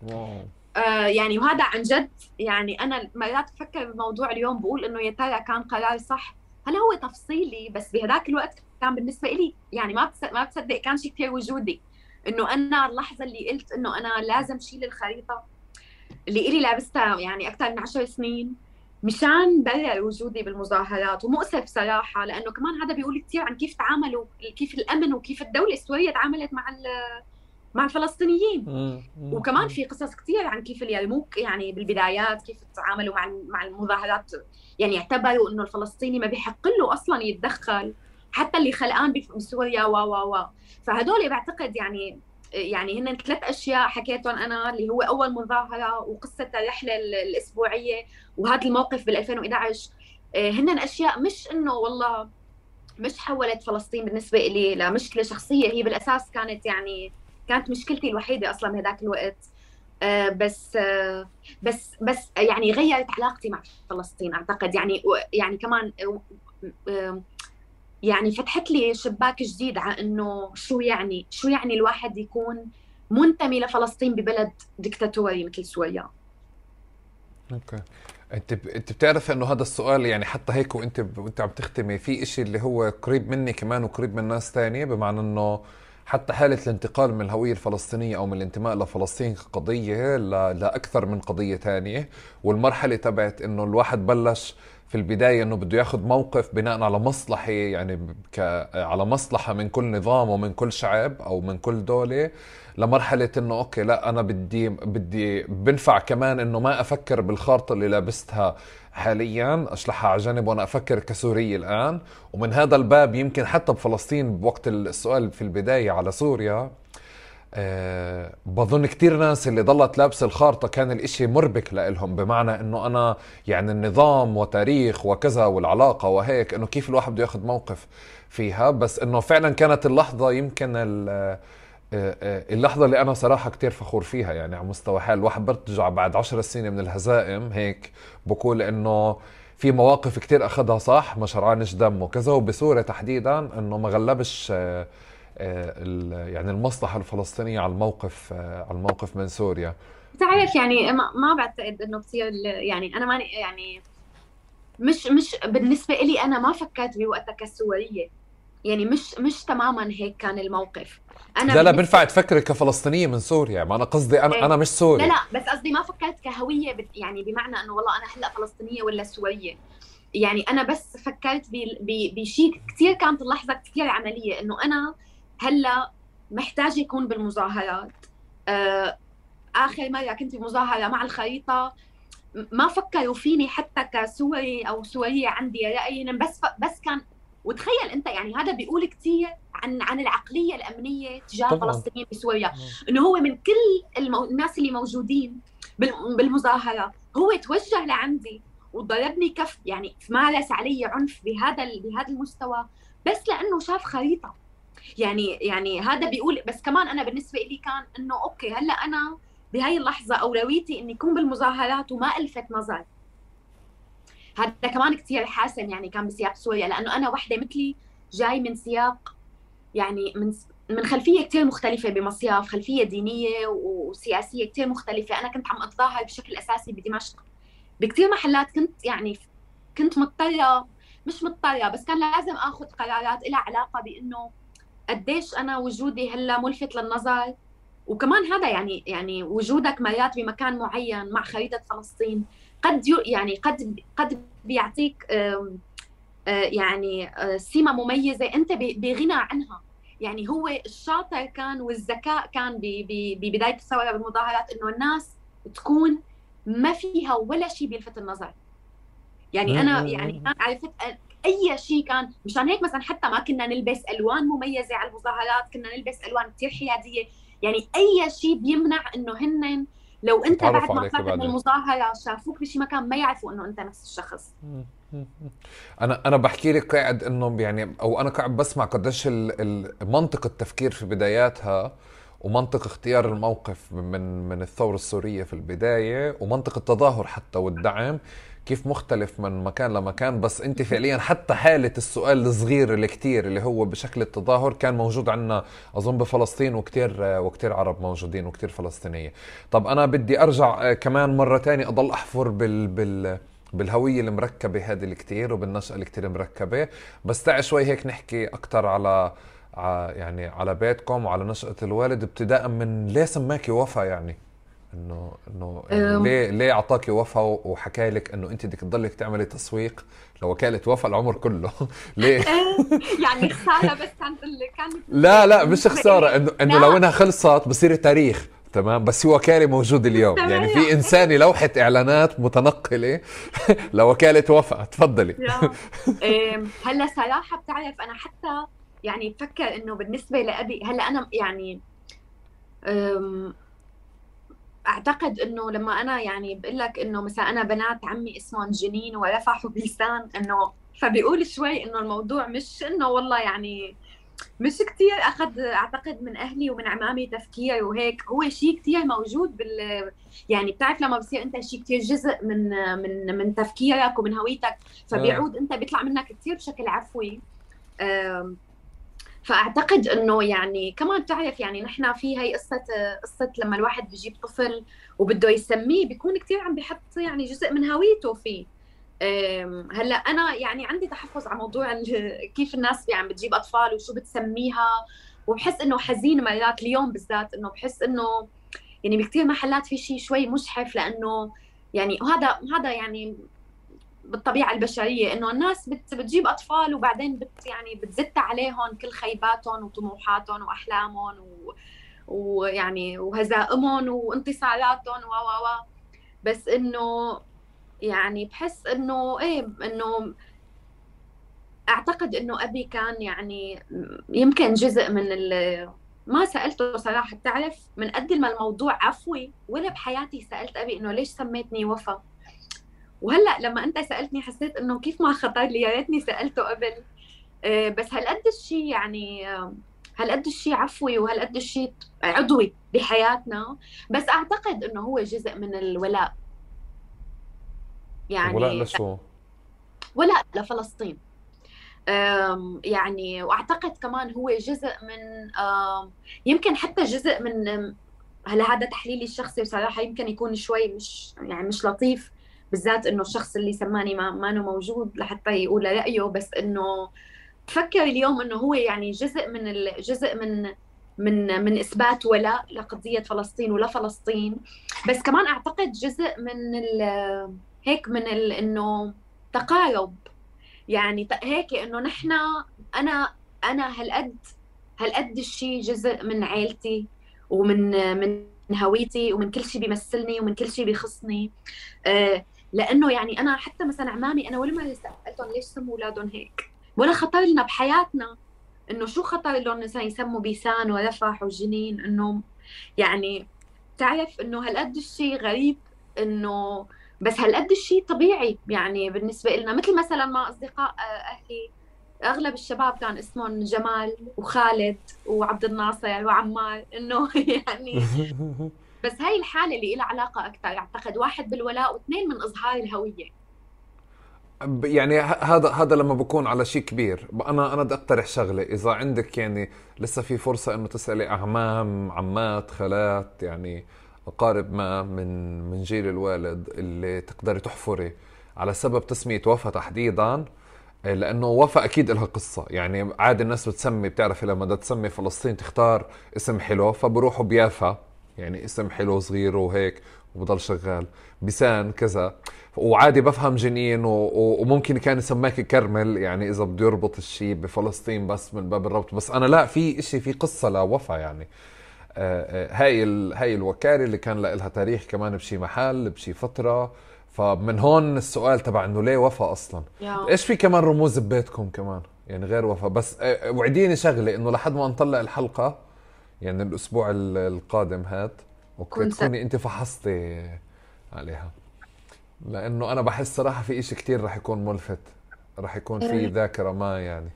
واو. آه يعني وهذا عن جد يعني أنا مرات بفكر بموضوع اليوم بقول إنه يا ترى كان قرار صح؟ هل هو تفصيلي؟ بس بهذاك الوقت كان بالنسبة لي يعني ما ما بتصدق كان شيء كثير وجودي. إنه أنا اللحظة اللي قلت إنه أنا لازم شيل الخريطة اللي إلي لابستها يعني أكثر من 10 سنين مشان برر وجودي بالمظاهرات ومؤسف صراحة لأنه كمان هذا بيقول كثير عن كيف تعاملوا كيف الأمن وكيف الدولة السورية تعاملت مع مع الفلسطينيين. وكمان في قصص كثير عن كيف اليرموك يعني بالبدايات كيف تعاملوا مع مع المظاهرات يعني اعتبروا إنه الفلسطيني ما بيحق له أصلا يتدخل حتى اللي خلقان بسوريا و و و. فهدول بعتقد يعني يعني هن ثلاث أشياء حكيتهم أنا اللي هو أول مظاهرة وقصة الرحلة الأسبوعية وهذا الموقف بال 2011 آه، هن أشياء مش إنه والله مش حولت فلسطين بالنسبة لي لمشكله شخصيه هي بالأساس كانت يعني كانت مشكلتي الوحيدة أصلا بهذاك الوقت. آه، بس آه، بس بس يعني غيرت علاقتي مع فلسطين أعتقد. يعني يعني كمان يعني فتحت لي شباك جديد على إنه شو يعني شو يعني الواحد يكون منتمي لفلسطين ببلد ديكتاتوري مثل سوريا. okay. أنت ب... أنت بتعرف إنه هذا السؤال يعني حتى هيك وأنت ب... وأنت عم تختمي في إشي اللي هو قريب مني كمان وقريب من ناس تانية بمعنى إنه حتى حالة الانتقال من الهوية الفلسطينية أو من الانتماء لفلسطين كقضية ل... لأكثر من قضية تانية والمرحلة تبعت إنه الواحد بلش في البداية إنه بده ياخذ موقف بناء على مصلحة يعني ك... على مصلحة من كل نظام ومن كل شعب أو من كل دولة لمرحلة إنه أوكي لا أنا بدي بدي بنفع كمان إنه ما أفكر بالخارطة اللي لابستها حاليا أشلحها على جنب وأنا أفكر كسوري الآن. ومن هذا الباب يمكن حتى بفلسطين بوقت السؤال في البداية على سوريا أه بظن كتير ناس اللي ضلت لابسة الخارطة كان الإشي مربك لإلهم بمعنى إنه أنا يعني النظام وتاريخ وكذا والعلاقة وهيك إنه كيف الواحد بده ياخذ موقف فيها. بس إنه فعلا كانت اللحظة يمكن آه، آه، اللحظة اللي أنا صراحة كتير فخور فيها يعني على مستوى حال الواحد برجع بعد عشر سنين من الهزائم هيك بقول إنه في مواقف كتير أخذها صح ما شرعانش دم وكذا وبسوريا تحديدا إنه ما غلبش آه، يعني المصلحة الفلسطينية على الموقف على الموقف من سوريا بتعرف يعني ما بعتقد إنه كثير يعني أنا ماني يعني مش مش بالنسبة لي أنا ما فكرت بوقتها كسورية. يعني مش مش تماما هيك كان الموقف. أنا لا لا بنفع تفكري كفلسطينية من سوريا. ما أنا قصدي أنا إيه. أنا مش سوري. لا لا بس قصدي ما فكرت كهوية يعني بمعنى إنه والله أنا هلأ فلسطينية ولا سورية. يعني أنا بس فكرت بشيء كثير كانت اللحظة كثير عملية. إنه أنا هلا محتاجه يكون بالمظاهرات آه آخر مرة كنت بمظاهره مع الخريطة ما فكروا فيني حتى كسوري أو سورية عندي رأي بس بس كان وتخيل أنت يعني هذا بيقول كثير عن عن العقلية الأمنية تجاه الفلسطينيين بسوريا. إنه هو من كل المو... الناس اللي موجودين بالمظاهره هو توجه لعندي وضربني كف يعني مارس علي عنف بهذا بهذا المستوى بس لأنه شاف خريطة. يعني يعني هذا بيقول بس كمان أنا بالنسبة لي كان إنه أوكي هلأ أنا بهاي اللحظة أولويتي إني أكون بالمظاهرات وما ألفت نظر. هذا كمان كثير حاسم يعني كان بسياق سوريا لأنه أنا وحدة مثلي جاي من سياق يعني من من خلفية كثير مختلفة بمصياف خلفية دينية وسياسية كثير مختلفة. أنا كنت عم أتظاهر بشكل أساسي بدمشق. بكثير محلات كنت يعني كنت مضطرة مش مضطرة بس كان لازم آخذ قرارات لها علاقة بإنه قديش أنا وجودي هلأ ملفت للنظر؟ وكمان هذا يعني يعني وجودك مرات بمكان معين مع خريطة فلسطين قد يعني قد قد بيعطيك آه، يعني آه، سمة مميزة أنت بغنى عنها. يعني هو الشاطر كان والذكاء كان ببداية الثورة بالمظاهرات إنه الناس تكون ما فيها ولا شيء بيلفت النظر. يعني أنا يعني عرفت أي شيء كان. مشان هيك مثلا حتى ما كنا نلبس ألوان مميزة على المظاهرات كنا نلبس ألوان كثير حيادية. يعني أي شيء بيمنع إنه هن لو أنت بعد ما طلعت من المظاهرة شافوك بشي مكان ما يعرفوا إنه أنت نفس الشخص. أنا أنا بحكي لك قاعد إنه يعني أو أنا قاعد بسمع قديش منطق التفكير في بداياتها ومنطق اختيار الموقف من من الثورة السورية في البداية ومنطق التظاهر حتى والدعم. كيف مختلف من مكان لمكان بس انت فعليا حتى حالة السؤال الصغير اللي كتير اللي هو بشكل التظاهر كان موجود عندنا أظن بفلسطين وكتير وكتير عرب موجودين وكتير فلسطينية. طب أنا بدي أرجع آه، كمان مرة تانية أضل أحفر بال بال بالهوية المركبة هذه الكتير وبالنشأة الكتير مركبة. بس تعي شوي هيك نحكي أكتر على يعني على بيتكم وعلى نشأة الوالد ابتداء من ليه سماكي وفا يعني. إنه إنه يعني ليه ليه اعطاكي وفا وحكى لك إنه أنت بدك تضلك تعملي تسويق لوكاله وفا العمر كله؟ *laughs* ليه؟ يعني خسارة بس اللي كانت *laughs* لا لا مش خسارة إنه إنه لو إنها خلصت بصير تاريخ تمام؟ بس في وكاله موجود اليوم. يعني في إنسانة لوحة إعلانات متنقلة *laughs* لوكاله وفا تفضلي. هلأ صراحة بتعرف أنا حتى يعني بفكر إنه بالنسبة لأبي هلأ أنا يعني أعتقد إنه لما أنا يعني بقول لك إنه مثلا أنا بنات عمي إسمهم جنين ورفح وبيسان إنه فبيقول شوي إنه الموضوع مش إنه والله يعني مش كثير أخذ أعتقد من أهلي ومن عمامي تفكير وهيك. هو شيء كثير موجود بال يعني بتعرف لما بصير أنت شيء كثير جزء من من من تفكيرك ومن هويتك فبيعود أنت بيطلع منك كثير بشكل عفوي. فأعتقد إنه يعني كمان بتعرف يعني نحن في هي قصة قصة لما الواحد بيجيب طفل وبده يسميه بيكون كثير عم بيحط يعني جزء من هويته فيه. هلأ أنا يعني عندي تحفظ على موضوع كيف الناس عم بتجيب أطفال وشو بتسميها وبحس إنه حزين مرات اليوم بالذات إنه بحس إنه يعني بكثير محلات في شيء شوي مجحف لأنه يعني وهذا هذا يعني بالطبيعة البشرية إنه الناس بت بتجيب أطفال وبعدين بت يعني بتزت عليهم كل خيباتهم وطموحاتهم وأحلامهم و ويعني وهزائمهم وانتصاراتهم و و بس إنه يعني بحس إنه إيه إنه أعتقد إنه أبي كان يعني يمكن جزء من ال ما سألته صراحة بتعرف من قد ما الموضوع عفوي ولا بحياتي سألت أبي إنه ليش سميتني وفا وهلأ لما أنت سألتني حسيت إنه كيف ما خطر لي يا ريتني سألته قبل. آه، بس هالقد الشيء يعني آه، هالقد الشيء عفوي وهالقد الشيء عضوي بحياتنا؟ بس أعتقد إنه هو جزء من الولاء. ولا يعني لشو؟ ولاء لفلسطين. يعني وأعتقد كمان هو جزء من يمكن حتى جزء من هلا هذا تحليلي الشخصي بصراحة يمكن يكون شوي مش يعني مش لطيف. بالذات إنه الشخص اللي سماني ما مانو موجود لحتى يقول رأيه بس إنه بفكر اليوم إنه هو يعني جزء من جزء من من من إثبات ولاء لقضية فلسطين ولفلسطين بس كمان أعتقد جزء من هيك من إنه تقارب. يعني هيك إنه نحن أنا أنا هالقد هالقد الشيء جزء من عيلتي ومن من هويتي ومن كل شيء بيمثلني ومن كل شيء بيخصني. آه لأنه يعني أنا حتى مثلا عمامي أنا ولا مره سألتهم ليش سموا أولادهم هيك؟ ولا خطر لنا بحياتنا إنه شو خطر لهم مثلا يسموا بيسان ورفح وجنين إنه يعني تعرف إنه هالقد الشيء غريب إنه بس هالقد الشيء طبيعي يعني بالنسبة لنا مثل مثلا ما أصدقاء آه، أهلي أغلب الشباب كان اسمهم جمال وخالد وعبد الناصر وعمار إنه *laughs* يعني *laughs* بس هاي الحالة اللي لها علاقة أكثر أعتقد واحد بالولاء واثنين من اظهار الهوية. يعني هذا هذا لما بكون على شيء كبير أنا أنا بدي أقترح شغلة. إذا عندك يعني لسه في فرصة إنه تسألي اعمام عمات خالات يعني أقارب ما من من جيل الوالد اللي تقدري تحفري على سبب تسمية وفا تحديدا إيه، لأنه وفا أكيد لها قصة. يعني عادي الناس بتسمي بتعرفي لما بدها تسمي فلسطين تختار اسم حلو فبروحوا بيافا. يعني اسم حلو صغير وهيك وبضل شغال. بيسان كذا. وعادي بفهم جنين و... و... وممكن كان يسماك كرمل يعني إذا بده يربط الشيء بفلسطين بس من باب الربط. بس أنا لا في إشي في قصة لوفا يعني. آه، آه، هاي ال... هاي الوكالة اللي كان لها تاريخ كمان بشي محل بشي فترة. فمن هون السؤال تبع إنه ليه وفا أصلا؟ إيش في كمان رموز ببيتكم كمان؟ يعني غير وفا بس آه، وعديني شغلة إنه لحد ما نطلع الحلقة يعني الأسبوع ال- القادم هات تكوني أنت فحصتي عليها. لأنه أنا بحس صراحة في إشي كتير رح يكون ملفت رح يكون في ذاكرة ما يعني.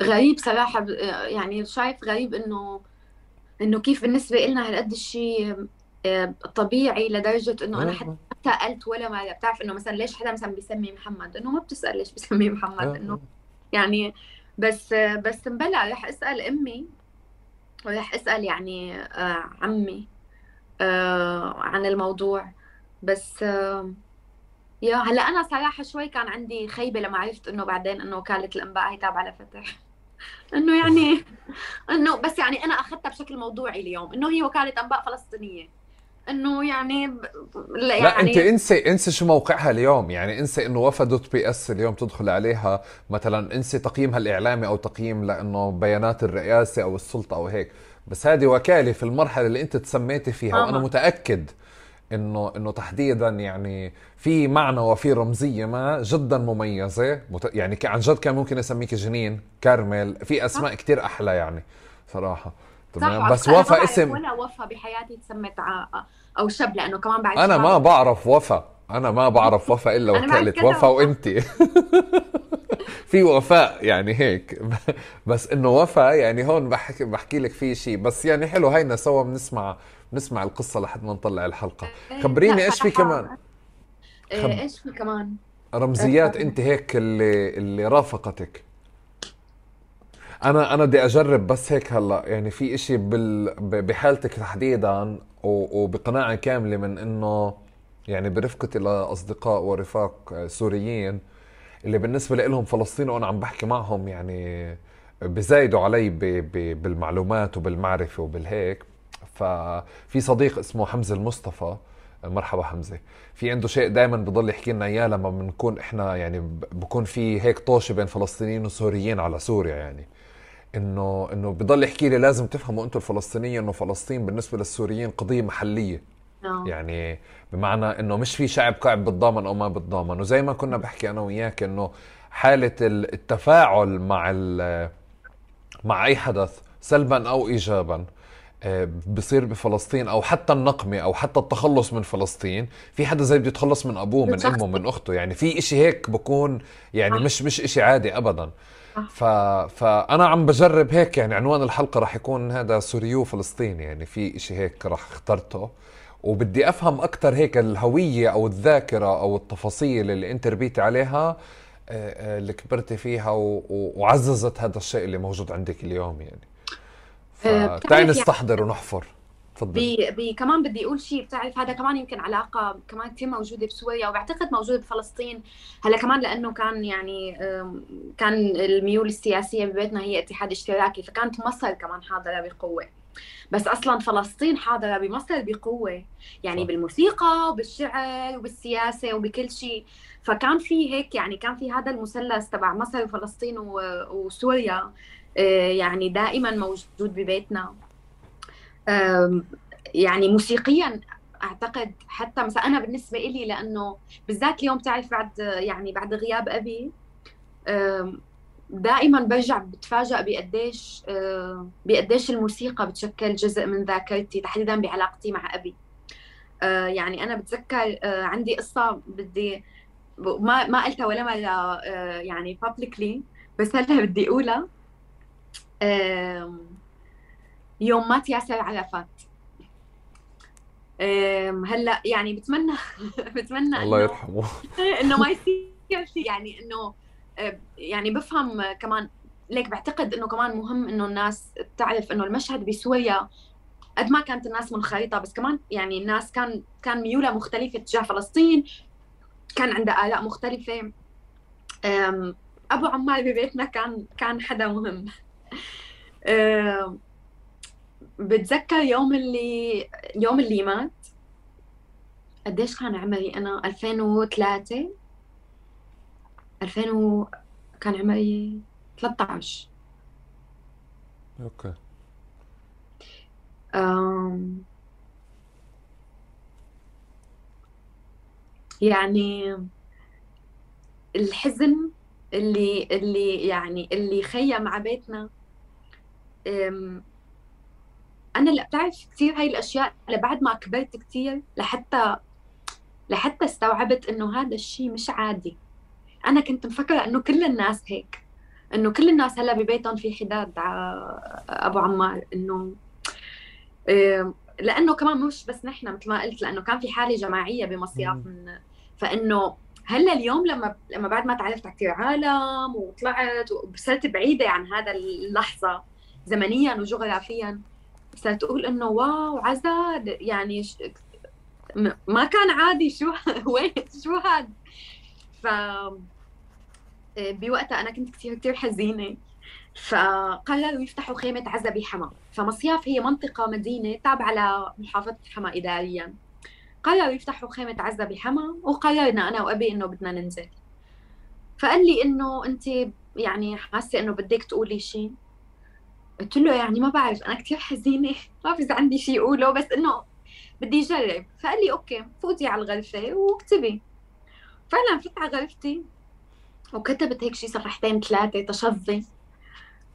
غريب صراحة يعني شايف غريب انه إنه كيف بالنسبة لنا هالقد الشيء آه، طبيعي لدرجة إنه أنا حتى سألت ولا مره بتعرف إنه مثلا ليش حدا مثلا بيسمي محمد؟ إنه ما بتسأل ليش بيسمي محمد إنه. يعني بس بس مبلا رح أسأل أمي ورح أسأل يعني آه، عمي آه، عن الموضوع. بس آه، يا هلا أنا صراحة شوي كان عندي خيبة لما عرفت إنه بعدين إنه وكاله الأنباء هي تابعة لفتح *laughs* إنه يعني إنه بس يعني أنا أخذتها بشكل موضوعي اليوم إنه هي وكالة أنباء فلسطينية. إنه يعني ب- لا لا أنت يعني انسي انسي شو موقعها اليوم. يعني انسي إنه وفا dot ps اليوم تدخل عليها. مثلا انسي تقييمها الإعلامي أو تقييم لإنه بيانات الرئاسة أو السلطة أو هيك. بس هذه وكالة في المرحلة اللي أنت تسميتي فيها وأنا ماما متأكد إنه إنه تحديدا يعني في معنى وفي رمزية ما جدا مميزة. يعني عن جد كان ممكن اسميك جنين كارمل في أسماء صح كتير أحلى يعني صراحة. تمام. بس وفا اسم ولا وفا بحياتي تسمت. أو شب لأنه كمان بعرف أنا ما بعرف وفا. أنا ما بعرف *laughs* وفا إلا كذا وفا وإنتي. *laughs* في وفاء يعني هيك. *laughs* بس إنه وفا يعني هون بحكي بحكي لك في شيء بس يعني حلو هينا سوا بنسمع بنسمع القصة لحد ما نطلع الحلقة. إيه، خبريني إيش في كمان؟ إيه، خب إيش في كمان؟ رمزيات آه، أنت هيك اللي اللي رافقتك. أنا أنا بدي أجرب بس هيك هلأ. يعني في إشي بال... بحالتك تحديدا و... وبقناعة كاملة من إنه يعني برفقتي لأصدقاء ورفاق سوريين اللي بالنسبة لهم فلسطين وأنا عم بحكي معهم يعني بزايدوا علي ب... ب... بالمعلومات وبالمعرفة وبالهيك. ففي صديق اسمه حمزة المصطفى. مرحبا حمزة. في عنده شيء دائما بضل يحكي لنا إياه لما بنكون إحنا يعني بكون في هيك طوشة بين فلسطينيين وسوريين على سوريا يعني. إنه إنه بضل يحكي لي لازم تفهموا أنتم الفلسطينيين إنه فلسطين بالنسبة للسوريين قضية محلية. آه يعني بمعنى إنه مش في شعب قاعد بتضامن أو ما بتضامن وزي ما كنا بحكي أنا وياك إنه حالة ال- التفاعل مع ال- مع أي حدث سلبا أو ايجابا آه، بصير بفلسطين أو حتى النقمة أو حتى التخلص من فلسطين. في حدا زي بده يتخلص من أبوه من أمه من أخته. يعني في إشي هيك بكون يعني صح مش مش إشي عادي ابدا. ف... فأنا عم بجرب هيك يعني عنوان الحلقة راح يكون هذا سوريو فلسطين يعني في إشي هيك راح اخترته. وبدي أفهم أكثر هيك الهوية أو الذاكرة أو التفاصيل اللي انت ربيتي عليها آه، آه، اللي كبرتي فيها و... و... وعززت هذا الشيء اللي موجود عندك اليوم يعني. آه، فتعي يعني نستحضر ونحفر. بي بي كمان بدي أقول شيء بتعرف هذا كمان يمكن علاقة كمان كثير موجودة بسوريا وبعتقد موجودة بفلسطين. هلا كمان لأنه كان يعني كان الميول السياسية ببيتنا هي اتحاد اشتراكي فكانت مصر كمان حاضرة بقوة. بس أصلا فلسطين حاضرة بمصر بقوة يعني صح. بالموسيقى وبالشعر وبالسياسة وبكل شيء فكان في هيك يعني كان في هذا المثلث تبع مصر وفلسطين وسوريا آه، يعني دائما موجود ببيتنا. يعني موسيقيا أعتقد حتى مثلا أنا بالنسبة إلي لأنه بالذات اليوم تعرف بعد يعني بعد غياب أبي دائما برجع بتفاجأ بقديش بقديش الموسيقى بتشكل جزء من ذاكرتي تحديدا بعلاقتي مع أبي. أه، يعني أنا بتذكر أه، عندي قصة بدي ما ما قلتها ولا مرة أه، يعني publicly بس هلأ بدي أقولها. يوم مات ياسر عرفات هلا يعني بتمنى *laughs* بتمنى الله يرحمه. *laughs* إنه ما يصير شيء. يعني إنه يعني بفهم كمان ليك بعتقد إنه كمان مهم إنه الناس تعرف إنه المشهد بسوريا قد ما كانت الناس منخرطة بس كمان يعني الناس كان كان ميولها مختلفة تجاه فلسطين. كان عندها آراء مختلفة. أبو عمار ببيتنا كان كان حدا مهم. بتذكر يوم اللي يوم اللي مات؟ قديش كان عمري أنا؟ 2003 2000 و... كان عمري 13 أوكي. أم... يعني الحزن اللي اللي يعني اللي خيم على بيتنا أم... أنا اللي بتعرف كثير هاي الأشياء اللي بعد ما كبرت كثير لحتى لحتى استوعبت إنه هذا الشيء مش عادي أنا كنت مفكرة إنه كل الناس هيك إنه كل الناس هلأ ببيتهم في حداد أبو عمار إنه إيه، لأنه كمان مش بس نحن مثل ما قلت لأنه كان في حالة جماعية بمصياف. من فإنه هلأ اليوم لما لما بعد ما تعرفت على كثير عالم وطلعت وصرت بعيدة عن هذا اللحظة زمنيا وجغرافيا صرت أقول إنه واو عزا يعني ش... ما كان عادي شو *laughs* وين شو هاد؟ ف بوقتها أنا كنت كثير كثير حزينة. فقرروا يفتحوا خيمة عزا بحما فمصياف هي منطقة مدينة تابعة لمحافظة حما إداريا. قرروا يفتحوا خيمة عزا بحما وقررنا أنا وأبي إنه بدنا ننزل. فقال لي إنه أنت يعني حاسة إنه بدك تقولي شيء قلت له يعني ما بعرف أنا كثير حزينة ما في عندي شيء أقوله بس إنه بدي أجرب. فقال لي okay فوتي على الغرفة واكتبي. فعلا فت على غرفتي وكتبت هيك شي صفحتين ثلاثة شي.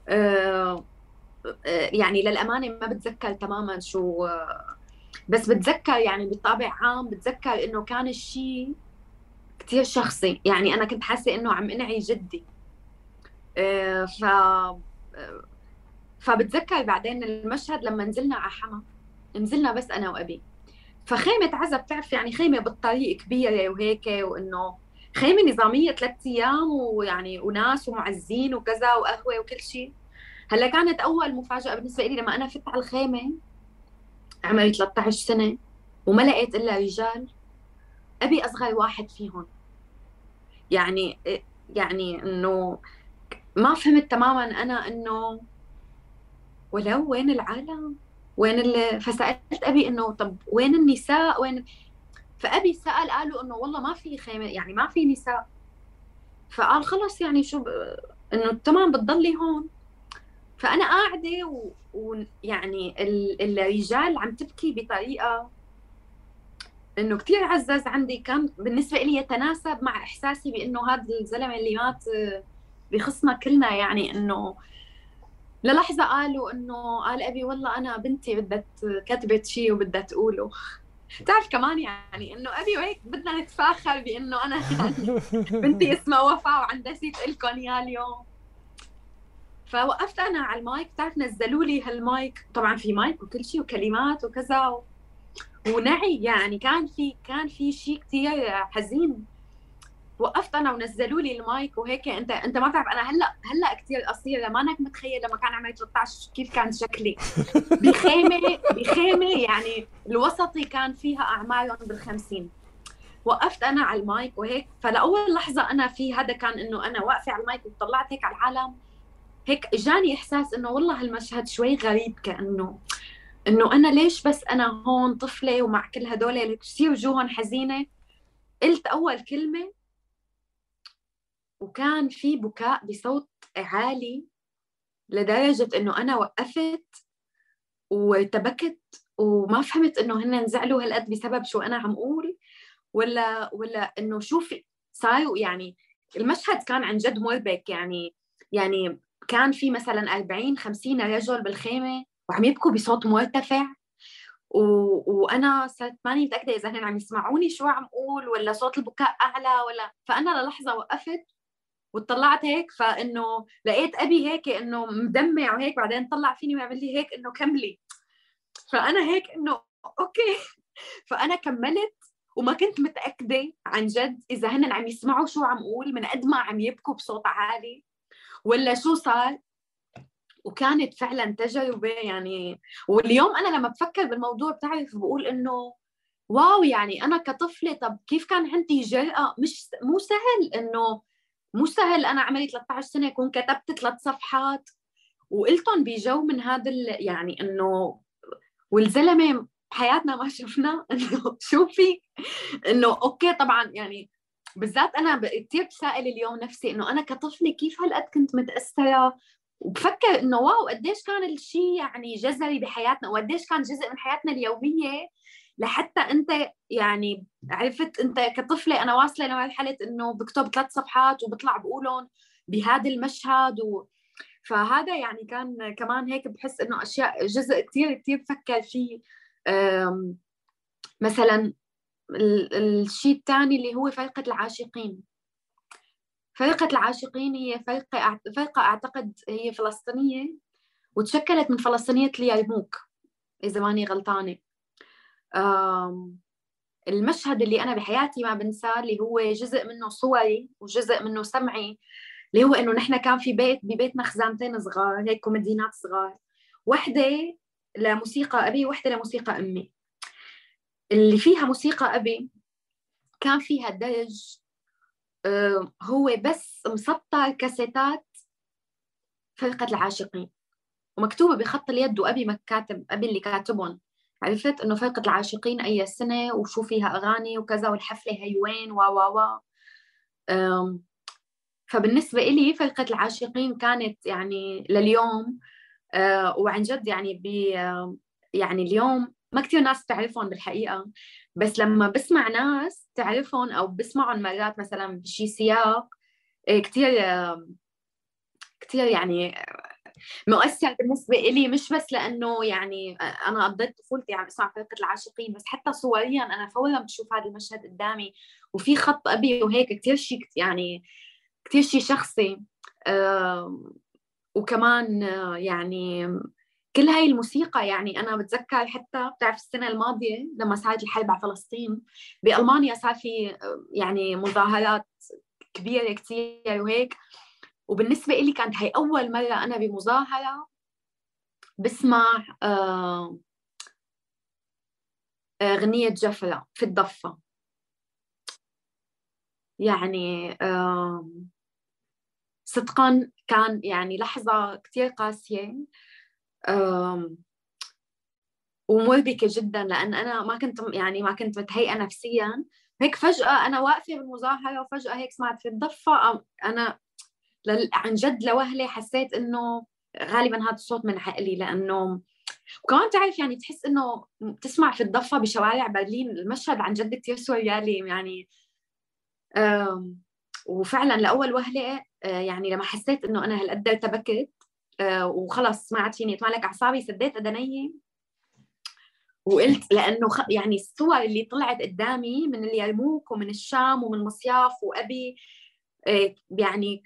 آه، آه، يعني للأمانة ما بتذكر تماما شو آه، بس بتذكر يعني بطابع عام بتذكر إنه كان الشيء كتير شخصي. يعني أنا كنت حاسة إنه عم أنعي جدي. ف فبتذكر بعدين المشهد لما نزلنا على حما نزلنا بس أنا وأبي. فخيمة عزا بتعرف يعني خيمة بالطريق كبيرة وهيك وإنه خيمة نظامية ثلاث أيام ويعني وناس ومعزين وكذا وقهوة وكل شيء. هلأ كانت أول مفاجأة بالنسبة لي لما أنا فت على الخيمة عمري 13 سنة وما لقيت إلا رجال. أبي أصغر واحد فيهم. يعني يعني إنه ما فهمت تماما أنا إنه ولو وين العالم؟ وين اللي فسألت أبي إنه طب وين النساء؟ وين فأبي سأل قالوا إنه والله ما في خيمة يعني ما في نساء. فقال خلص يعني شو ب... إنه تمام بتضلي هون. فأنا قاعدة ويعني ال... الرجال عم تبكي بطريقة إنه كثير عزز عندي. كان بالنسبة لي يتناسب مع إحساسي بإنه هذا الزلمة اللي مات بخصنا كلنا يعني إنه للحظة قالوا إنه قال أبي والله أنا بنتي بدها كتبت شيء وبدها تقوله. بتعرف كمان يعني إنه أبي وهيك بدنا نتفاخر بإنه أنا *laughs* بنتي اسمها وفاء وعندها سيت لكم يا اليوم. فوقفت أنا على المايك بتعرف نزلوا لي هالمايك. طبعا في مايك وكل شيء وكلمات وكذا و... ونعي يعني كان في كان في شيء كثير حزين. وقفت أنا ونزلوا لي المايك وهيك. انت انت ما بتعرف أنا هلأ هلأ كثير قصيره ما أنك متخيل لما كان عمري 13 كيف كان شكلي. بخيمة بخيمة يعني الوسطي كان فيها أعمارهم بالخمسين. وقفت أنا على المايك وهيك. فلأول لحظة أنا في هذا كان إنه أنا واقفة على المايك وطلعت هيك على العالم. هيك اجاني إحساس إنه والله هالمشهد شوي غريب كأنه إنه أنا ليش بس أنا هون طفلة ومع كل هدول كثير وجوههم حزينة؟ قلت أول كلمة وكان في بكاء بصوت عالي لدرجة إنه أنا وقفت وارتبكت وما فهمت إنه هن زعلوا هالقد بسبب شو أنا عم أقول ولا ولا إنه شو في صاروا يعني المشهد كان عن جد مربك يعني يعني كان في مثلا 40 50 رجل بالخيمة وعم يبكوا بصوت مرتفع. و... وأنا صرت ماني متأكدة إذا هن عم يسمعوني شو عم أقول ولا صوت البكاء أعلى ولا فأنا للحظة وقفت وطلعت هيك فإنه لقيت أبي هيك إنه مدمع وهيك بعدين طلع فيني ويعمل لي هيك إنه كملي. فأنا هيك إنه Okay. *laughs* فأنا كملت وما كنت متأكدة عن جد إذا هن عم يسمعوا شو عم أقول من قد ما عم يبكوا بصوت عالي ولا شو صار. وكانت فعلا تجربة يعني واليوم أنا لما بفكر بالموضوع بتعرف بقول إنه wow يعني أنا كطفلة طب كيف كان عندي جرأة؟ مش مو سهل إنه مو سهل أنا عمري 13 سنة أكون كتبت ثلاث صفحات. وقلتهم بجو من هذا يعني إنه والزلمة بحياتنا ما شفنا *laughs* إنه شو في؟ إنه okay طبعا يعني بالذات أنا كثير بسأل اليوم نفسي إنه أنا كطفلة كيف هالقد كنت متأثرة؟ وبفكر إنه wow قديش كان الشيء يعني جذري بحياتنا وقديش كان جزء من حياتنا اليومية؟ لحتى انت يعني عرفت انت كطفلة أنا واصلة لمرحله انه بكتب ثلاث صفحات وبطلع بقولهم بهذا المشهد و... فهذا يعني كان كمان هيك بحس انه اشياء جزء كثير كثير بفكر فيه مثلا الشيء الثاني اللي هو فرقة العاشقين. فرقة العاشقين هي فرقة فرقة أعتقد هي فلسطينية وتشكلت من فلسطينية اليرموك إذا ماني غلطانة. المشهد اللي أنا بحياتي ما بنساه اللي هو جزء منه صوري وجزء منه سمعي اللي هو إنه نحن كان في بيت ببيتنا خزانتين صغار هيك كوميدينات صغار. وحدة لموسيقى أبي وحدة لموسيقى أمي. اللي فيها موسيقى أبي كان فيها درج هو بس مسطر كاسيتات فرقة العاشقين. ومكتوبة بخط اليد وأبي مكاتب أبي اللي كاتبهم. عرفت إنه فرقة العاشقين أي سنة وشو فيها أغاني وكذا والحفلة هي وين و و و فبالنسبة إلي فرقة العاشقين كانت يعني لليوم. أه وعن جد يعني ب يعني اليوم ما كثير ناس تعرفهم بالحقيقة بس لما بسمع ناس تعرفهم أو بسمعهم مرات مثلا بشي سياق إيه، كثير كثير يعني مؤثر بالنسبة إلي مش بس لأنه يعني أنا قضيت طفولتي عم اسمع فرقة العاشقين بس حتى صوريا أنا فورا بشوف هذا المشهد قدامي وفي خط أبي وهيك كثير شيء يعني كثير شيء شخصي. وكمان يعني كل هاي الموسيقى يعني أنا بتذكر حتى بتعرف السنة الماضية لما صارت الحرب على فلسطين؟ بألمانيا صار في يعني مظاهرات كبيرة كثير وهيك. وبالنسبة إلي كانت هاي أول مرة أنا بمظاهرة بسمع آه أغنية جفرة في الضفة. يعني آه صدقا كان يعني لحظة كتير قاسية ومربكة جدا لأن أنا ما كنت يعني ما كنت متهيئة نفسيا. هيك فجأة أنا واقفة بالمظاهرة وفجأة هيك سمعت في الضفة أنا عن جد لوهلة حسيت إنه غالبا هذا الصوت من عقلي لأنه وكمان تعرف يعني تحس إنه تسمع في الضفة بشوارع برلين المشهد عن جد كثير سوريالي يعني. وفعلا لأول وهلة آه، يعني لما حسيت إنه أنا هالقد ارتبكت آه، وخلص سمعت فيني يطلع لك أعصابي سديت أدني وقلت لأنه خ... يعني الصور اللي طلعت قدامي من اليرموك ومن الشام ومن مصياف وأبي آه، يعني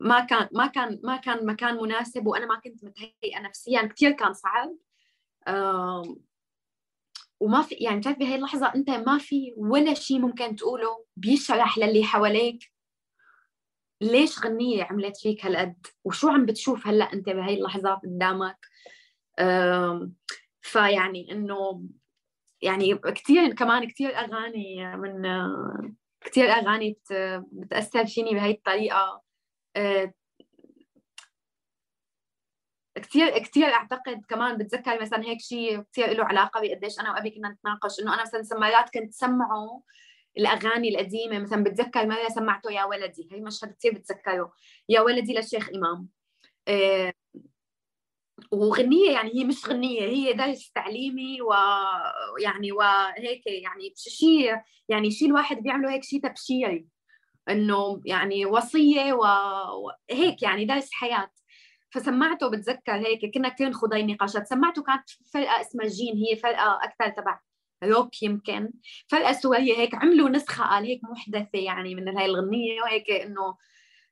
ما كان ما كان ما كان مكان مناسب وأنا ما كنت متهيئة نفسيا. كثير كان صعب. وما في يعني بتعرف بهي اللحظة أنت ما في ولا شيء ممكن تقوله بيشرح للي حواليك. ليش غنية عملت فيك هالقد؟ وشو عم بتشوف هلأ أنت بهي اللحظات قدامك؟ فيعني إنه يعني كثير كمان كثير أغاني من كثير أغاني بتأثر فيني بهي الطريقة. كثير كثير أعتقد كمان بتذكر مثلا هيك شيء كثير له علاقة بقديش أنا وأبي كنا نتناقش إنه أنا مثلا مرات كنت سمعه الأغاني القديمة مثلا بتذكر مره سمعته يا ولدي هي مشهد كثير بتذكره يا ولدي للشيخ إمام. آه، وغنية يعني هي مش غنية هي درس تعليمي ويعني وهيك يعني شيء يعني شيء الواحد بيعمله هيك شيء تبشيري. إنه يعني وصية وهيك يعني درس حياة. فسمعته بتذكر هيك كنا كثير نخوض هاي النقاشات سمعته كانت فرقة اسمها جين هي فرقة أكثر تبع روك يمكن. فرقة سورية هيك عملوا نسخة قال هيك محدثة يعني من هاي الغنية وهيك إنه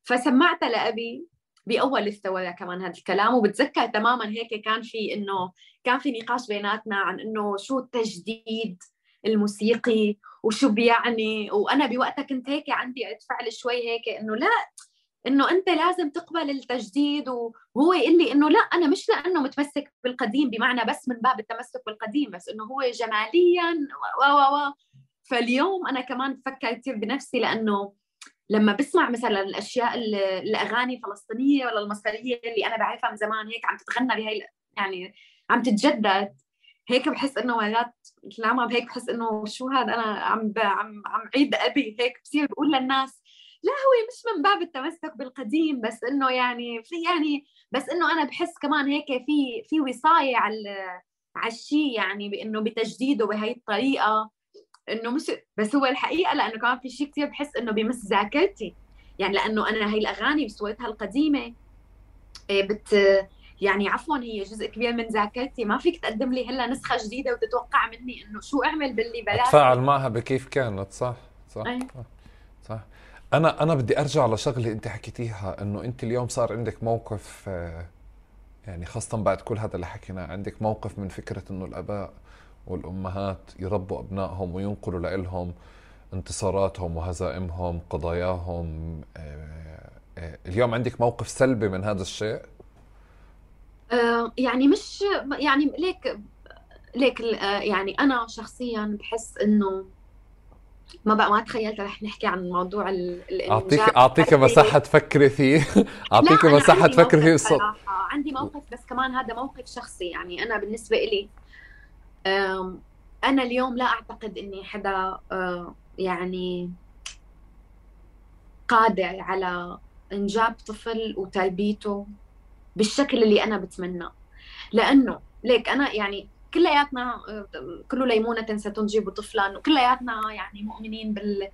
فسمعتها لأبي بأول الثوره كمان هذا الكلام. وبتذكر تماما هيك كان في إنه كان في نقاش بيناتنا عن إنه شو التجديد الموسيقي وشو بيعني؟ وأنا بوقتها كنت هيك عندي رد فعل شوي هيك إنه لا إنه أنت لازم تقبل التجديد وهو يقول لي إنه لا أنا مش لأنه متمسك بالقديم بمعنى بس من باب التمسك بالقديم بس إنه هو جماليا و و و. فاليوم أنا كمان بفكر كثير بنفسي لأنه لما بسمع مثلا الأشياء الأغاني الفلسطينية ولا المصرية اللي أنا بعرفها من زمان هيك عم تتغنى بهي يعني عم تتجدد. هيك بحس إنه مرات لما هيك بحس إنه شو هذا أنا عم عم عم عيد أبي هيك بصير بقول للناس لا هو مش من باب التمسك بالقديم بس إنه يعني في يعني بس إنه أنا بحس كمان هيك في في وصاية على على الشيء يعني بإنه بتجديده بهي الطريقة إنه مش بس هو الحقيقة لأنه كمان في شيء كثير بحس إنه بمس ذاكرتي يعني لأنه أنا هي الأغاني بصورتها القديمة إيه، بت يعني عفوا هي جزء كبير من ذاكرتي ما فيك تقدم لي هلأ نسخة جديدة وتتوقع مني إنه شو أعمل باللي بلاتي أتفاعل معها بكيف كانت صح صح أي. صح أنا أنا بدي أرجع لشغلة أنت حكيتيها إنه أنت اليوم صار عندك موقف آه، يعني خاصة بعد كل هذا اللي حكيناه عندك موقف من فكرة إنه الأباء والأمهات يربوا أبنائهم وينقلوا لهم انتصاراتهم وهزائمهم قضاياهم آه، آه، اليوم عندك موقف سلبي من هذا الشيء؟ آه، يعني مش يعني ليك ليك يعني أنا شخصيا بحس إنه ما بقى ما تخيلت رح نحكي عن موضوع أعطيك أعطيك مساحة تفكري فيه. *laughs* *laughs* أعطيك مساحة تفكري فيه. الصوت عندي موقف بس كمان هذا موقف شخصي يعني أنا بالنسبة لي أنا اليوم لا أعتقد إني حدا يعني قادر على إنجاب طفل وتربيته. بالشكل اللي أنا بتمنى. لأنه ليك أنا يعني كلياتنا كل ليمونة ستنجب طفلا وكلياتنا يعني مؤمنين بال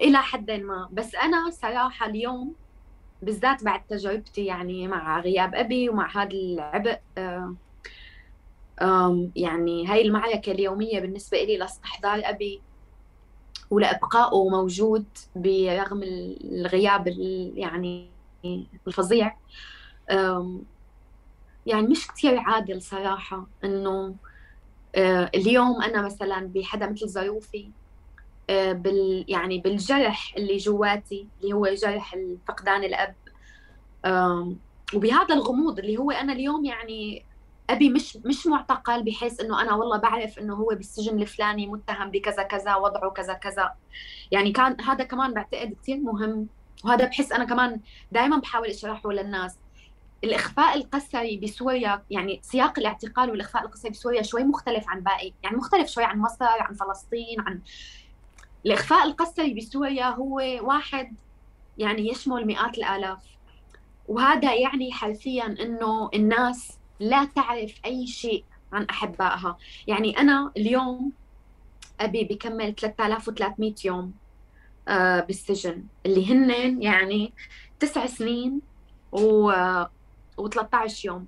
إلى حد ما. بس أنا صراحة اليوم بالذات بعد تجربتي يعني مع غياب أبي ومع هذا العبء يعني هاي المعركة اليومية بالنسبة لي لاستحضار أبي ولإبقائه موجود برغم الغياب يعني الفظيع. يعني مش كثير عادل صراحة إنه اليوم أنا مثلا بحدا مثل ظروفي بال يعني بالجرح اللي جواتي اللي هو جرح فقدان الأب. وبهذا الغموض اللي هو أنا اليوم يعني أبي مش مش معتقل بحيث إنه أنا والله بعرف إنه هو بالسجن الفلاني متهم بكذا كذا وضعه كذا كذا. يعني كان هذا كمان بعتقد كثير مهم وهذا بحس أنا كمان دائما بحاول أشرحه للناس. الإخفاء القسري بسوريا يعني سياق الاعتقال والإخفاء القسري بسوريا شوي مختلف عن باقي. يعني مختلف شوي عن مصر عن فلسطين عن الإخفاء القسري بسوريا هو واحد يعني يشمل مئات الآلاف. وهذا يعني حرفيا إنه الناس لا تعرف أي شيء عن أحبائها. يعني أنا اليوم أبي بكمل 3300 يوم آه، بالسجن اللي هن يعني تسع سنين و و13 يوم.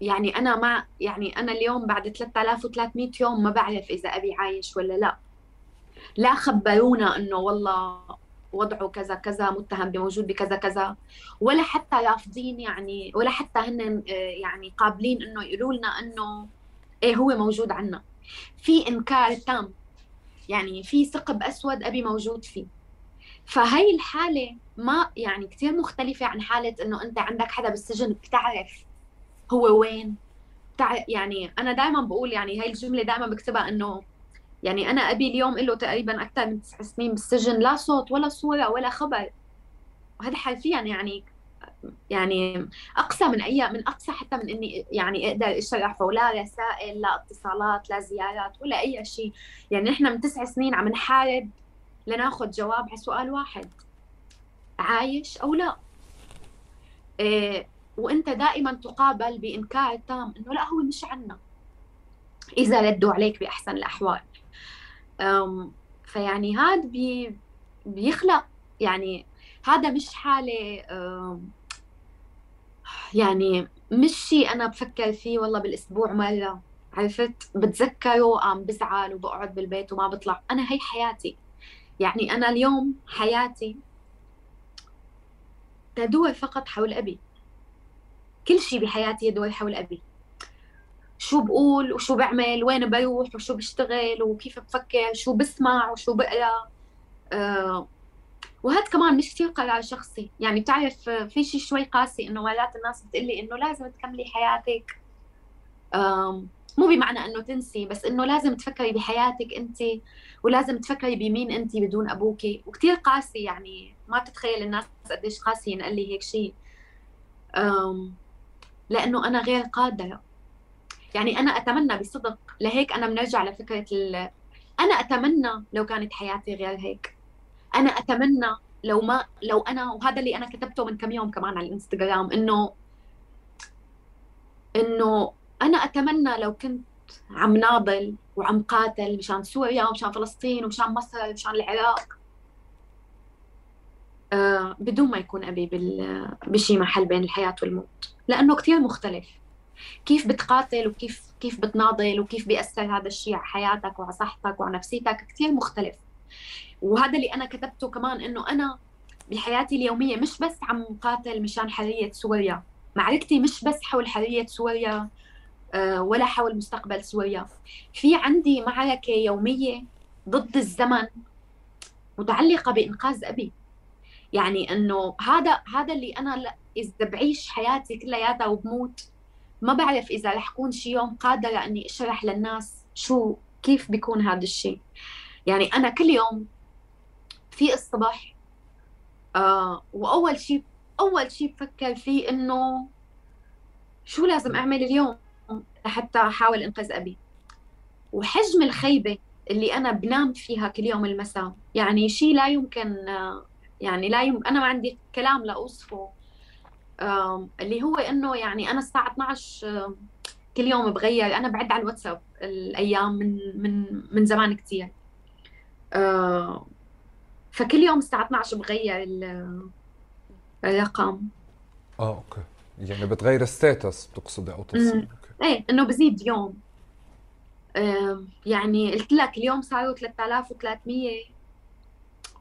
يعني أنا مع يعني أنا اليوم بعد 3300 يوم ما بعرف إذا أبي عايش ولا لا. لا خبرونا إنه والله وضعه كذا كذا متهم بموجود بكذا كذا ولا حتى رافضين يعني ولا حتى هن آه، يعني قابلين إنه يقولوا لنا إنه إيه هو موجود عنا. في إنكار تام يعني في ثقب أسود أبي موجود فيه. فهي الحالة ما يعني كثير مختلفة عن حالة إنه أنت عندك حدا بالسجن بتعرف هو وين. يعني أنا دائما بقول يعني هاي الجملة دائما بكتبها إنه يعني أنا أبي اليوم له تقريبا أكثر من تسع سنين بالسجن لا صوت ولا صورة ولا خبر. وهذا حرفيا يعني يعني أقصى من أي من أقصى حتى من إني يعني أقدر أشرحه. لا رسائل لا اتصالات لا زيارات ولا أي شيء. يعني نحن من تسع سنين عم نحارب لناخذ جواب على سؤال واحد. عايش أو لا. إيه وإنت دائما تقابل بإنكار تام إنه لا هو مش عنا. إذا ردوا عليك بأحسن الأحوال. فيعني هذا بي بيخلق يعني هذا مش حالة أم، يعني مش شيء أنا بفكر فيه والله بالأسبوع مرة عرفت؟ بتذكره قام بزعل وبقعد بالبيت وما بطلع. أنا هي حياتي. يعني أنا اليوم حياتي تدور فقط حول أبي. كل شيء بحياتي يدور حول أبي. شو بقول وشو بعمل وين بروح وشو بشتغل وكيف بفكر شو بسمع وشو بقرأ. آه وهذا كمان مش كثير قرار شخصي. يعني بتعرف آه، في شيء شوي قاسي إنه مرات الناس بتقلي إنه لازم تكملي حياتك. مو بمعنى إنه تنسي بس إنه لازم تفكري بحياتك أنت ولازم تفكري بمين أنت بدون أبوك. وكثير قاسي يعني ما بتتخيل الناس قديش قاسي ينقال لي هيك شيء. لأنه أنا غير قادرة. يعني أنا أتمنى بصدق لهيك أنا بنرجع لفكرة ال... أنا أتمنى لو كانت حياتي غير هيك. أنا أتمنى لو ما لو أنا وهذا اللي أنا كتبته من كم يوم كمان على الإنستغرام إنه إنه أنا أتمنى لو كنت عم ناضل وعم قاتل مشان سوريا ومشان فلسطين ومشان مصر ومشان العراق. آه بدون ما يكون بال... بشي محل بين الحياة والموت. لأنه كثير مختلف. كيف بتقاتل وكيف كيف بتناضل وكيف بيأثر هذا الشيء على حياتك وعلى صحتك وعلى نفسيتك كثير مختلف. وهذا اللي أنا كتبته كمان إنه أنا بحياتي اليومية مش بس عم قاتل مشان حرية سوريا. معركتي مش بس حول حرية سوريا ولا حول مستقبل سوريا. في عندي معركة يومية ضد الزمن متعلقة بإنقاذ أبي. يعني إنه هذا هذا اللي أنا إذا بعيش حياتي كلياتها وبموت ما بعرف إذا رح اكون شي يوم قادره إني أشرح للناس شو كيف بيكون هذا الشيء يعني أنا كل يوم في الصبح آه وأول شيء أول شيء بفكر فيه إنه شو لازم أعمل اليوم؟ لحتى أحاول انقذ أبي. وحجم الخيبة اللي أنا بنام فيها كل يوم المساء يعني شيء لا يمكن يعني لا يمكن أنا ما عندي كلام لأوصفه. اللي هو إنه يعني أنا الساعة 12 كل يوم بغير أنا بعد على الواتساب الأيام من من من زمان كثير فكل يوم الساعة 12 بغير الرقم. آه okay. يعني بتغير status بتقصدي أو تصل إيه إنه بزيد يوم. يعني قلت لك اليوم صاروا 3300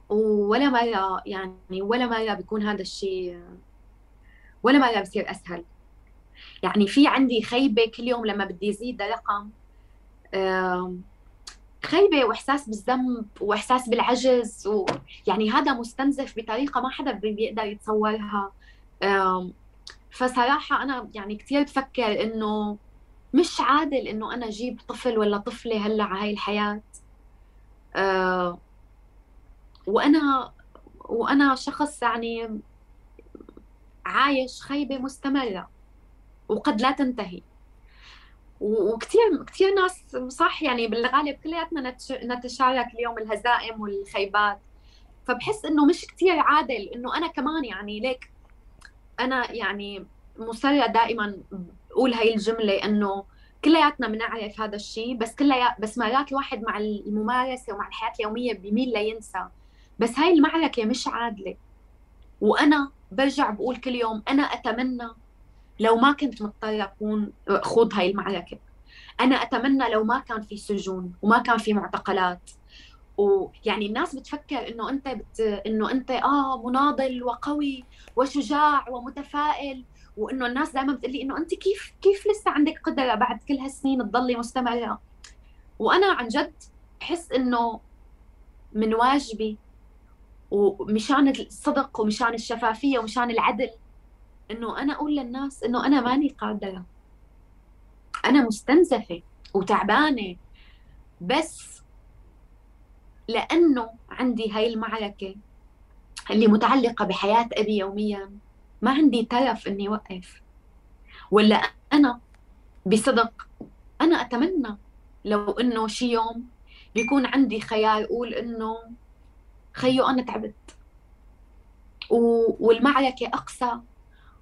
ولا مرة يعني ولا مرة بيكون هذا الشيء ولا مرة بصير أسهل. يعني في عندي خيبة كل يوم لما بدي أزيد رقم خيبة وإحساس بالذنب وإحساس بالعجز ويعني هذا مستنزف بطريقة ما حدا بيقدر يتصورها. فصراحة أنا يعني كثير بفكر إنه مش عادل إنه أنا أجيب طفل ولا طفلة هلأ على هاي الحياة. آه، وأنا وأنا شخص يعني عايش خيبة مستمرة وقد لا تنتهي. وكثير كثير ناس صح يعني بالغالب كلياتنا نتشارك اليوم الهزائم والخيبات. فبحس إنه مش كثير عادل إنه أنا كمان يعني ليك أنا يعني مصرة دائما أقول هاي الجملة إنه كلياتنا بنعرف هذا الشيء بس كليات بس مرات الواحد مع الممارسة ومع الحياة اليومية بيميل لينسى. بس هاي المعركة مش عادلة. وأنا برجع بقول كل يوم أنا أتمنى لو ما كنت مضطرة أكون خوض هاي المعركة. أنا أتمنى لو ما كان في سجون وما كان في معتقلات. ويعني الناس بتفكر إنه أنت بت... إنه أنت آه مناضل وقوي وشجاع ومتفائل وإنه الناس دائما بتقول لي إنه أنت كيف كيف لسه عندك قدرة بعد كل هالسنين تضلي مستمرة؟ وأنا عن جد بحس إنه من واجبي ومشان الصدق ومشان الشفافية ومشان العدل إنه أنا أقول للناس إنه أنا ماني قادرة. أنا مستنزفة وتعبانة بس لأنه عندي هاي المعركة اللي متعلقة بحياة أبي يوميا. ما عندي ترف إني اوقف ولا أنا بصدق. أنا أتمنى لو إنه شي يوم بيكون عندي خيار أقول إنه خيو أنا تعبت. والمعركة أقصى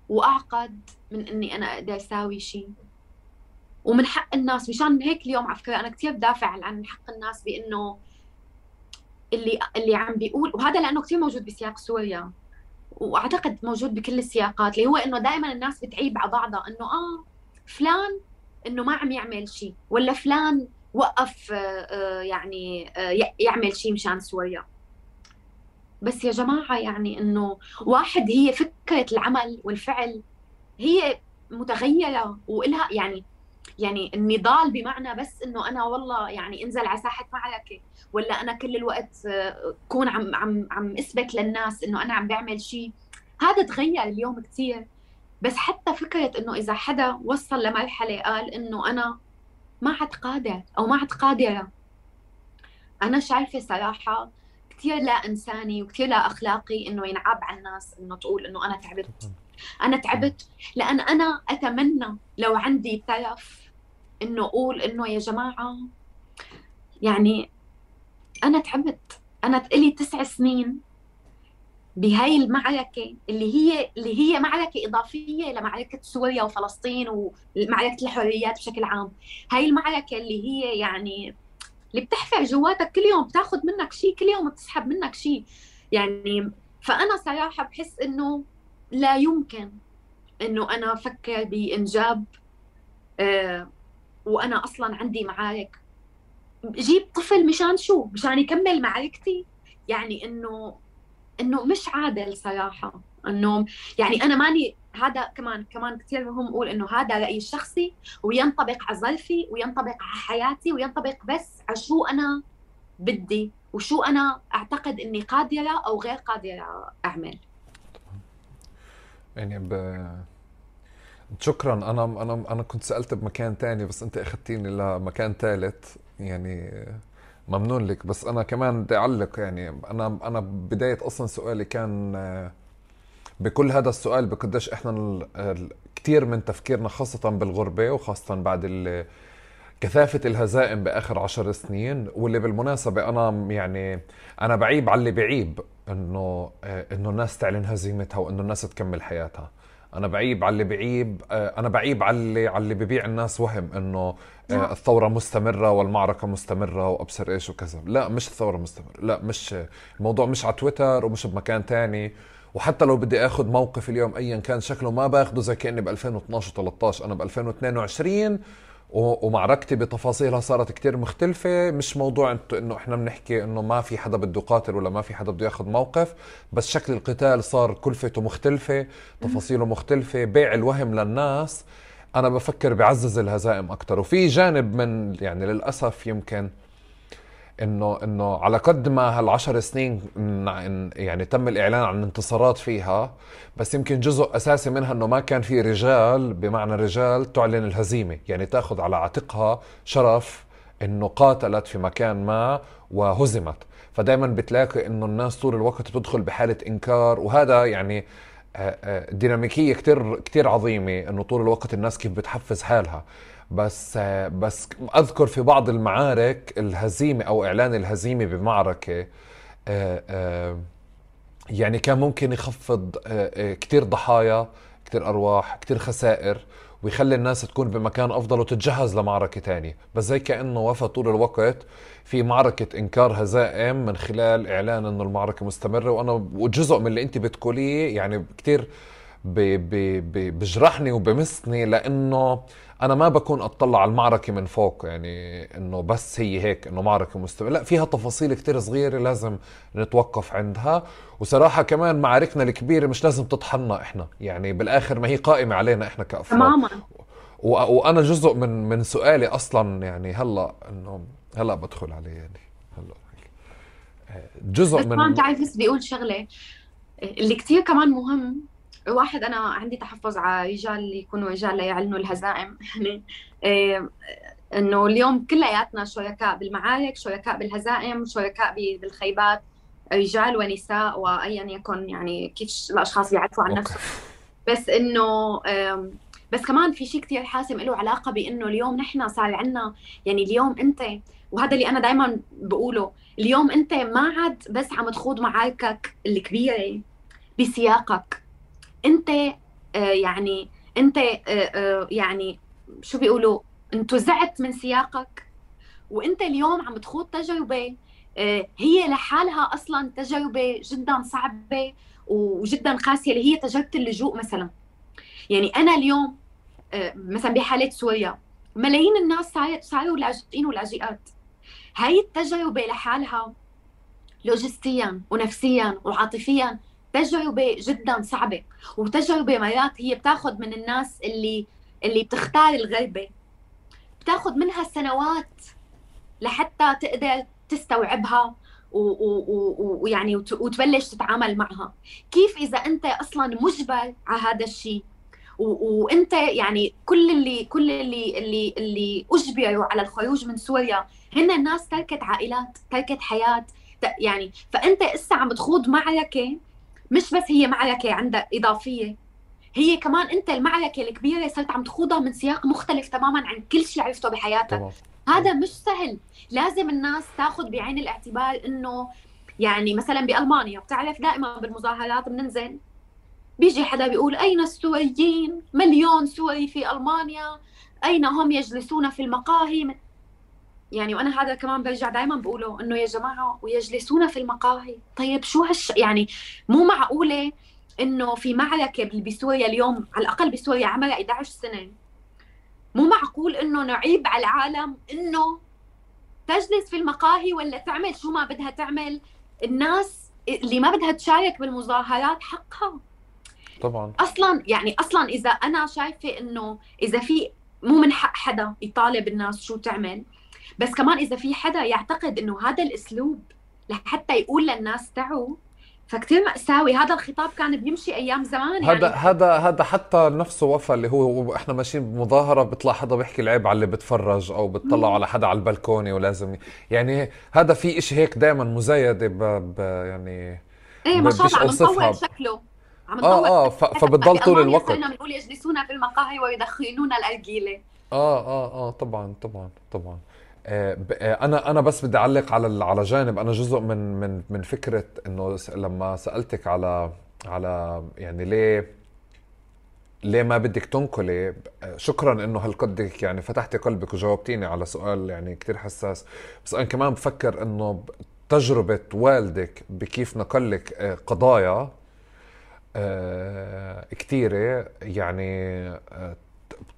وأعقد من إني أنا أقدر أساوي شيء ومن حق الناس مشان هيك اليوم على فكرة أنا كثير بدافع عن حق الناس بإنه اللي اللي عم بيقول وهذا لأنه كثير موجود بسياق سوريا. وأعتقد موجود بكل السياقات اللي هو إنه دائما الناس بتعيب على بعضها إنه آه فلان إنه ما عم يعمل شيء ولا فلان وقف آه، آه، يعني آه، يعمل شيء مشان سوريا. بس يا جماعة يعني إنه واحد هي فكرة العمل والفعل هي متغيرة وإلها يعني يعني النضال بمعنى بس إنه أنا والله يعني انزل على ساحة معركة ولا أنا كل الوقت اكون عم عم عم أثبت للناس إنه أنا عم بعمل شيء. هذا تغير اليوم كثير بس حتى فكرة إنه إذا حدا وصل لمرحلة قال إنه أنا ما عاد قادر أو ما عاد قادرة. أنا شايفة صراحة كثير لا إنساني وكثير لا أخلاقي إنه ينعاب على الناس إنه تقول إنه أنا تعبت. أنا تعبت. لأن أنا أتمنى لو عندي تلف إنه أقول إنه يا جماعة يعني أنا تعبت. أنا لي تسع سنين بهاي المعركة اللي هي اللي هي معركة إضافية لمعركة سوريا وفلسطين ومعركة الحريات بشكل عام. هاي المعركة اللي هي يعني اللي بتحفر جواتك كل يوم بتاخذ منك شيء كل يوم بتسحب منك شيء يعني فأنا صراحة بحس إنه لا يمكن إنه أنا أفكر بإنجاب آه وأنا أصلا عندي معارك جيب طفل مشان شو؟ مشان يكمل معركتي؟ يعني إنه إنه مش عادل صراحة. إنه يعني أنا ماني هذا كمان كمان كثير مهم أقول إنه هذا رأيي الشخصي وينطبق على ظرفي وينطبق على حياتي وينطبق بس على شو أنا بدي وشو أنا أعتقد إني قادرة أو غير قادرة أعمل. يعني ب... شكرا. أنا أنا أنا كنت سألت بمكان تاني بس أنت أخذتيني لمكان ثالث يعني ممنون لك. بس أنا كمان بدي أعلق يعني أنا أنا بداية أصلا سؤالي كان بكل هذا السؤال بقديش إحنا كثير من تفكيرنا خاصة بالغربة وخاصة بعد كثافة الهزائم بآخر عشر سنين واللي بالمناسبة أنا يعني أنا بعيب على اللي بعيب إنه إنه الناس تعلن هزيمتها وإنه الناس تكمل حياتها. أنا بعيب على اللي بعيب أنا بعيب على اللي على اللي ببيع الناس وهم إنه نعم. الثورة مستمرة والمعركة مستمرة وأبصر إيش وكذا لا مش الثورة مستمرة لا مش الموضوع مش على تويتر ومش بمكان تاني وحتى لو بدي آخذ موقف اليوم ايا كان شكله ما باخده زي كأني ب 2012 و13 أنا ب 2022 ومعركتي بتفاصيلها صارت كتير مختلفة. مش موضوع إنه إحنا بنحكي إنه ما في حدا بده يقاتل ولا ما في حدا بده ياخذ موقف بس شكل القتال صار كلفته مختلفة تفاصيله مختلفة بيع الوهم للناس. أنا بفكر بعزز الهزائم أكثر وفي جانب من يعني للأسف يمكن إنه إنه على قد ما هالعشر سنين يعني تم الإعلان عن انتصارات فيها بس يمكن جزء أساسي منها إنه ما كان في رجال بمعنى رجال تعلن الهزيمة يعني تأخذ على عاتقها شرف إنه قاتلت في مكان ما وهزمت. فدائما بتلاقي إنه الناس طول الوقت بتدخل بحالة إنكار وهذا يعني آه، آه، ديناميكية كتير كتير عظيمة إنه طول الوقت الناس كيف بتحفز حالها. بس آه، بس أذكر في بعض المعارك الهزيمة أو إعلان الهزيمة بمعركة يعني كان ممكن يخفض كتير ضحايا كتير أرواح كتير خسائر ويخلي الناس تكون بمكان أفضل وتتجهز لمعركة تانية. بس زي كأنه وفى طول الوقت في معركة إنكار هزائم من خلال إعلان إنه المعركة مستمرة. وأنا وجزء من اللي أنت بتقوليه يعني كثير بجرحني وبمسني لأنه أنا ما بكون أطلع على المعركة من فوق يعني إنه بس هي هيك إنه معركة مستمرة. لا فيها تفاصيل كتير صغيرة لازم نتوقف عندها. وصراحة كمان معاركنا الكبيرة مش لازم تطحنا إحنا يعني بالآخر ما هي قائمة علينا إحنا كأفراد. تماما. وأنا جزء من من سؤالي أصلا يعني هلأ إنه هلأ بدخل عليه يعني هلأ. جزء بس من بس بيقول شغلة اللي كتير كمان مهم واحد أنا عندي تحفظ على رجال اللي يكونوا رجال ليعلنوا الهزائم. *laughs* يعني إيه إنه اليوم كلياتنا شركاء بالمعارك شركاء بالهزائم شركاء بالخيبات رجال ونساء وايا يكن يعني كيف الأشخاص بيعرفوا عن نفسهم. بس إنه بس كمان في شيء كثير حاسم له علاقة بإنه اليوم نحن صار عندنا يعني اليوم أنت وهذا اللي أنا دائما بقوله اليوم أنت ما عاد بس عم تخوض معاركك الكبيرة بسياقك. انت آه يعني انت آه آه يعني شو بيقولوا انتزعت من سياقك وانت اليوم عم تخوض تجربة هي لحالها أصلا تجربة جدا صعبة وجدا قاسية اللي هي تجربة اللجوء مثلا. يعني أنا اليوم مثلا بحالة سوريا ملايين الناس صاروا لاجئين ولاجئات. هاي التجربة لحالها لوجستيا ونفسيا وعاطفيا تجربه جدا صعبة. وتجربه مرات هي بتاخذ من الناس اللي اللي بتختار الغربة. بتاخذ منها سنوات لحتى تقدر تستوعبها ويعني وتبلش تتعامل معها. كيف إذا أنت أصلا مجبر على هذا الشيء وأنت يعني كل اللي كل اللي اللي اللي أجبروا على الخروج من سوريا هن الناس تركت عائلات تركت حياة يعني فأنت إسا عم تخوض معركة مش بس هي معركه عندها إضافية هي كمان أنت المعركه الكبيرة صرت عم تخوضها من سياق مختلف تماما عن كل شيء عرفته بحياتك. طبعا. هذا مش سهل. لازم الناس تاخذ بعين الاعتبار إنه يعني مثلا بألمانيا بتعرف دائما بالمظاهرات بننزل بيجي حدا بيقول أين السوريين؟ مليون سوري في ألمانيا أين هم يجلسون في المقاهي؟ يعني وأنا هذا كمان برجع دائما بقوله إنه يا جماعة ويجلسون في المقاهي. طيب شو هالش يعني مو معقولة إنه في معركة بسوريا اليوم على الأقل بسوريا عمرها 11 سنة. مو معقول إنه نعيب على العالم إنه تجلس في المقاهي ولا تعمل شو ما بدها تعمل. الناس اللي ما بدها تشارك بالمظاهرات حقها. طبعا. أصلا يعني أصلا إذا أنا شايفة إنه إذا في مو من حق حدا يطالب الناس شو تعمل. بس كمان إذا في حدا يعتقد إنه هذا الأسلوب لحتى يقول للناس تعوا فكتير مأساوي هذا الخطاب كان بيمشي أيام زمان هذا يعني. هذا هذا حتى نفسه وفى اللي هو إحنا ماشيين بمظاهرة بيطلع حدا بيحكي العيب على اللي بتفرج أو بتطلع على حدا على البلكونة ولازم يعني هذا في إشي هيك دائما مزايدة ب, ب يعني إيه ما شاء الله عم نطور شكله. عم نطور آه آه فبتضل طول الوقت. بنقول يجلسون في المقاهي ويدخنون الأرجيلة. آه آه آه طبعا طبعا طبعا. أنا أنا بس بدي أعلق على على جانب. أنا جزء من من من فكرة إنه لما سألتك على على يعني ليه ليه ما بدك تنقلي شكرا إنه هالقد يعني فتحتي قلبك وجاوبتيني على سؤال يعني كتير حساس. بس أنا كمان بفكر إنه تجربة والدك بكيف نقلك آه، قضايا كتيرة يعني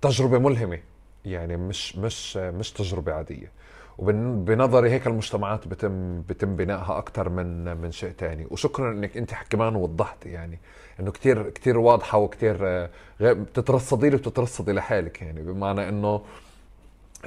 تجربة ملهمة. يعني مش مش مش تجربة عادية. وبنظري هيك المجتمعات بتم بتم بنائها أكثر من من شيء ثاني وشكرا إنك أنت كمان وضحتي يعني إنه كثير كثير واضحة وكثير بتترصدي لي وبتترصدي لحالك يعني. بمعنى إنه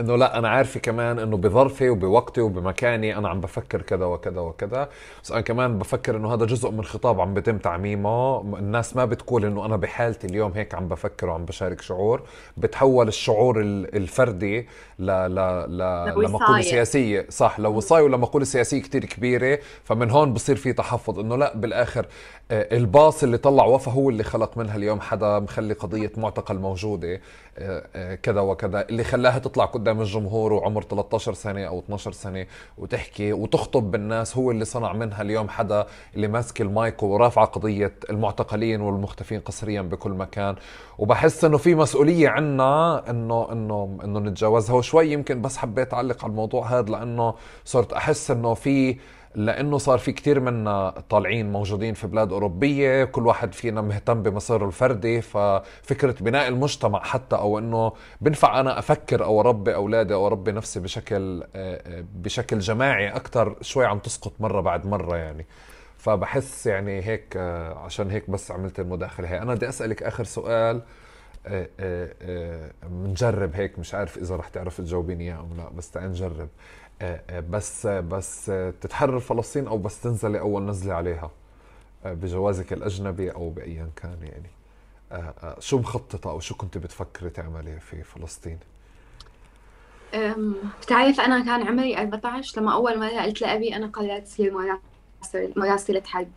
إنه لا أنا عارفة كمان إنه بظرفي وبوقتي وبمكاني أنا عم بفكر كذا وكذا وكذا. بس أنا كمان بفكر إنه هذا جزء من خطاب عم بيتم تعميمه. الناس ما بتقول إنه أنا بحالتي اليوم هيك عم بفكر وعم بشارك شعور. بتحول الشعور الفردي ل ل ل لمقولة سياسية. صح لوصايه ولمقولة سياسية كتير كبيرة فمن هون بصير في تحفظ. إنه لا بالآخر آه، الباص اللي طلع وفا هو اللي خلق منها اليوم حدا مخلي قضية معتقل موجودة آه، آه، كذا وكذا. اللي خلاها تطلع قدام الجمهور وعمر 13 سنة أو 12 سنة وتحكي وتخطب بالناس هو اللي صنع منها اليوم حدا اللي ماسك المايك ورافعه قضية المعتقلين والمختفين قسريا بكل مكان. وبحس إنه في مسؤولية عنا إنه إنه إنه نتجاوزها. وشوي يمكن بس حبيت أعلق على الموضوع هذا لأنه صرت أحس إنه في لأنه صار في كتير منا طالعين موجودين في بلاد أوروبية كل واحد فينا مهتم بمصيره الفردي ففكرة بناء المجتمع حتى أو إنه بنفع أنا أفكر أو أربي أولادي أو أربي نفسي بشكل آه، آه، بشكل جماعي أكثر شوي عم تسقط مرة بعد مرة يعني. فبحس يعني هيك آه، عشان هيك بس عملت المداخله هي أنا بدي أسألك آخر سؤال بنجرب هيك مش عارف إذا رح تعرف تجاوبيني إياه أو لا بس تعال نجرب. بس بس تتحرر فلسطين أو بس تنزلي اول نزلة عليها آه، بجوازك الأجنبي أو بايا كان يعني. شو مخططة أو شو كنت بتفكري تعملي في فلسطين؟ بتعرف أنا كان عمري 14 لما أول مرة قلت لأبي أنا قررت مراسل مراسله حرب.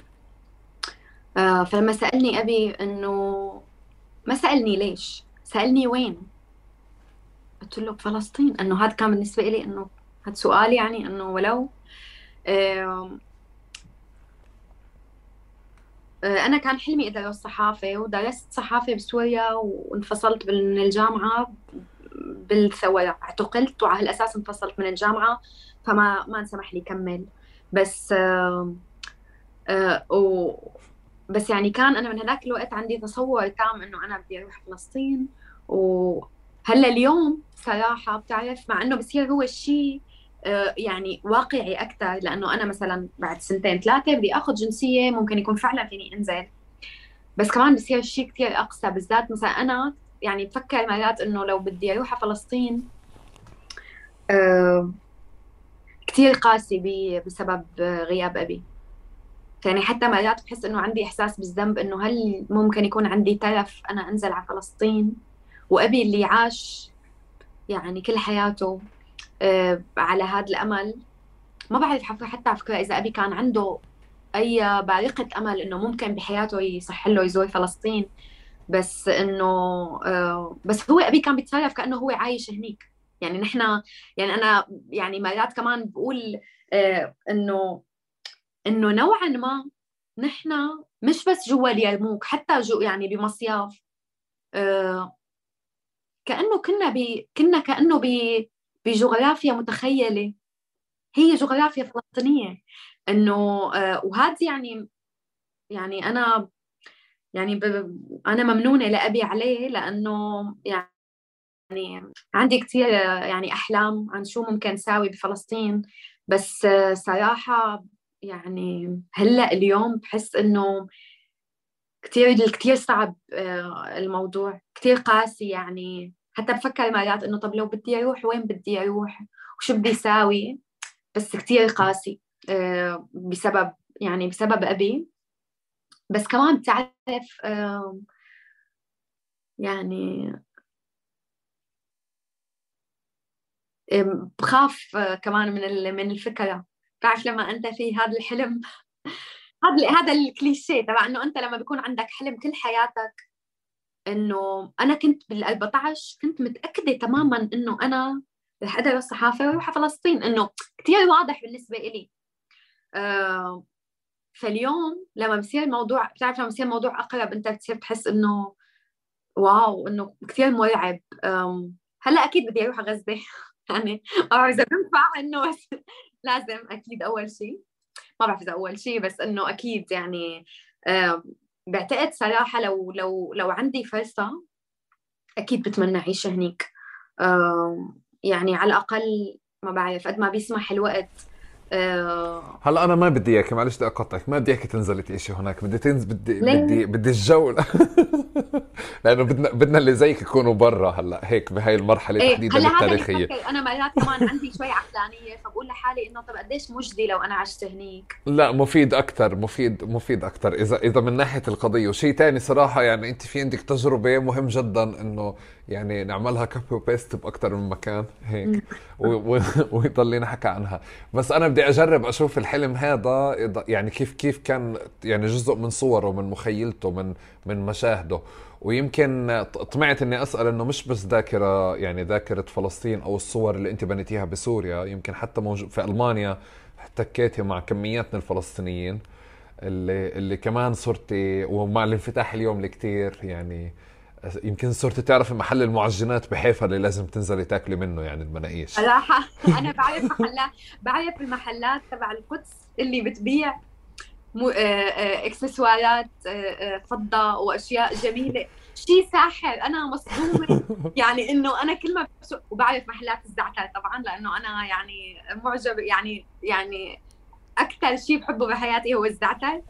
فلما سألني أبي إنه ما سألني ليش سألني وين؟ قلت له بفلسطين إنه هذا كان بالنسبة لي إنه هذا سؤال يعني إنه ولو آه، أنا كان حلمي ادرس صحافه ودرست صحافة بسوريا وانفصلت من الجامعة بالثورة اعتقلت وعلى هالأساس انفصلت من الجامعة فما ما انسمح لي كمل. بس آه و بس يعني كان أنا من هذاك الوقت عندي تصور تام إنه أنا بدي أروح فلسطين وهلا اليوم صراحة بتعرف مع إنه بصير هو الشيء يعني واقعي أكثر لأنه أنا مثلا بعد سنتين ثلاثة بدي آخذ جنسية ممكن يكون فعلا فيني أنزل. بس كمان بصير شيء كثير اقسى بالذات مثلا أنا يعني بفكر مرات إنه لو بدي أروح على فلسطين آه، كثير قاسي بسبب غياب أبي. يعني حتى مرات بحس إنه عندي إحساس بالذنب إنه هل ممكن يكون عندي ترف أنا أنزل على فلسطين؟ وأبي اللي عاش يعني كل حياته آه، على هذا الأمل. ما بعرف حتى على فكرة إذا أبي كان عنده أي بارقة أمل إنه ممكن بحياته يصح له يزور فلسطين بس إنه آه، بس هو أبي كان بيتصرف كأنه هو عايش هنيك. يعني نحن يعني أنا يعني مرات كمان بقول آه، انه إنه نوعا ما نحن مش بس جوا اليرموك حتى جو يعني بمصياف كأنه كنا ب كنا كأنه ب بجغرافيا متخيلة. هي جغرافيا فلسطينية. إنه آه، وهذا يعني يعني أنا يعني أنا ممنونة لأبي عليه لأنه يعني عندي كثير يعني أحلام عن شو ممكن ساوي بفلسطين. بس صراحة يعني هلأ اليوم بحس إنه كثير كثير صعب آه، الموضوع. كثير قاسي يعني. حتى بفكر مرات إنه طب لو بدي أروح وين بدي أروح؟ وشو بدي أساوي؟ بس كثير قاسي آه، بسبب يعني بسبب أبي. بس كمان بتعرف يعني بخاف آه، كمان من من الفكرة. بتعرف لما أنت في هذا الحلم *laughs* هذا هذا الكليشيه تبع إنه أنت لما بيكون عندك حلم كل حياتك إنه أنا كنت بال 14 كنت متأكدة تماما إنه أنا رح ادرس صحافه وأروح على فلسطين إنه كثير واضح بالنسبة إلي. آه فاليوم لما بصير الموضوع بتعرف لما بصير الموضوع أقرب أنت بتصير تحس إنه واو إنه كثير مرعب. هلأ أكيد بدي أروح على غزه *laughs* يعني ما بعرف إذا بنفع إنه *laughs* لازم أكيد أول شيء ما بعرف إذا أول شيء بس إنه أكيد يعني بعتقد صراحة لو لو لو عندي فرصة أكيد بتمنى أعيش هنيك يعني على الأقل ما بعرف قد ما بيسمح الوقت. أه هلا أنا ما بدي اياك معلش بدي أقطعك. ما بدي اياك تنزلي تعيشي هناك. بدي تنزل بدي؟ بدي بدي الجو. *laughs* *laughs* لأنه بدنا بدنا اللي زيك يكونوا برا هلا هيك بهاي المرحلة إيه تحديدا التاريخية. أنا مرات كمان عندي شوي عقلانية فبقول لحالي إنه طب قديش مجدي لو أنا عشت هنيك؟ لا مفيد أكثر مفيد مفيد أكثر اذا إذا من ناحية القضية. وشيء تاني صراحة يعني أنت في عندك تجربة مهم جدا إنه يعني نعملها copy و paste باكثر من مكان هيك. *laughs* ويضل نحكى عنها. بس أنا بدي أجرب أشوف الحلم هذا يعني كيف كيف كان يعني جزء من صوره من مخيلته من من مشاهده. ويمكن طمعت إني أسأل إنه مش بس ذاكرة يعني ذاكرة فلسطين أو الصور اللي أنت بنيتيها بسوريا يمكن حتى موجود في ألمانيا احتكيتي مع كميات من الفلسطينيين اللي اللي كمان صرتي ومع الانفتاح اليوم الكتير يعني يمكن صرتي تعرفي محل المعجنات بحيفا اللي لازم تنزلي تاكلي منه يعني المناقيش. صراحة *laughs* أنا بعرف *laughs* محلات بعرف المحلات تبع القدس اللي بتبيع إكسسوارات آه، آه، فضة وأشياء جميلة. شيء ساحر أنا مصدومة. *laughs* يعني إنه أنا كل ما بسوق وبعرف محلات الزعتر طبعا لأنه أنا يعني معجب يعني يعني أكثر شيء بحبه بحياتي هو الزعتر.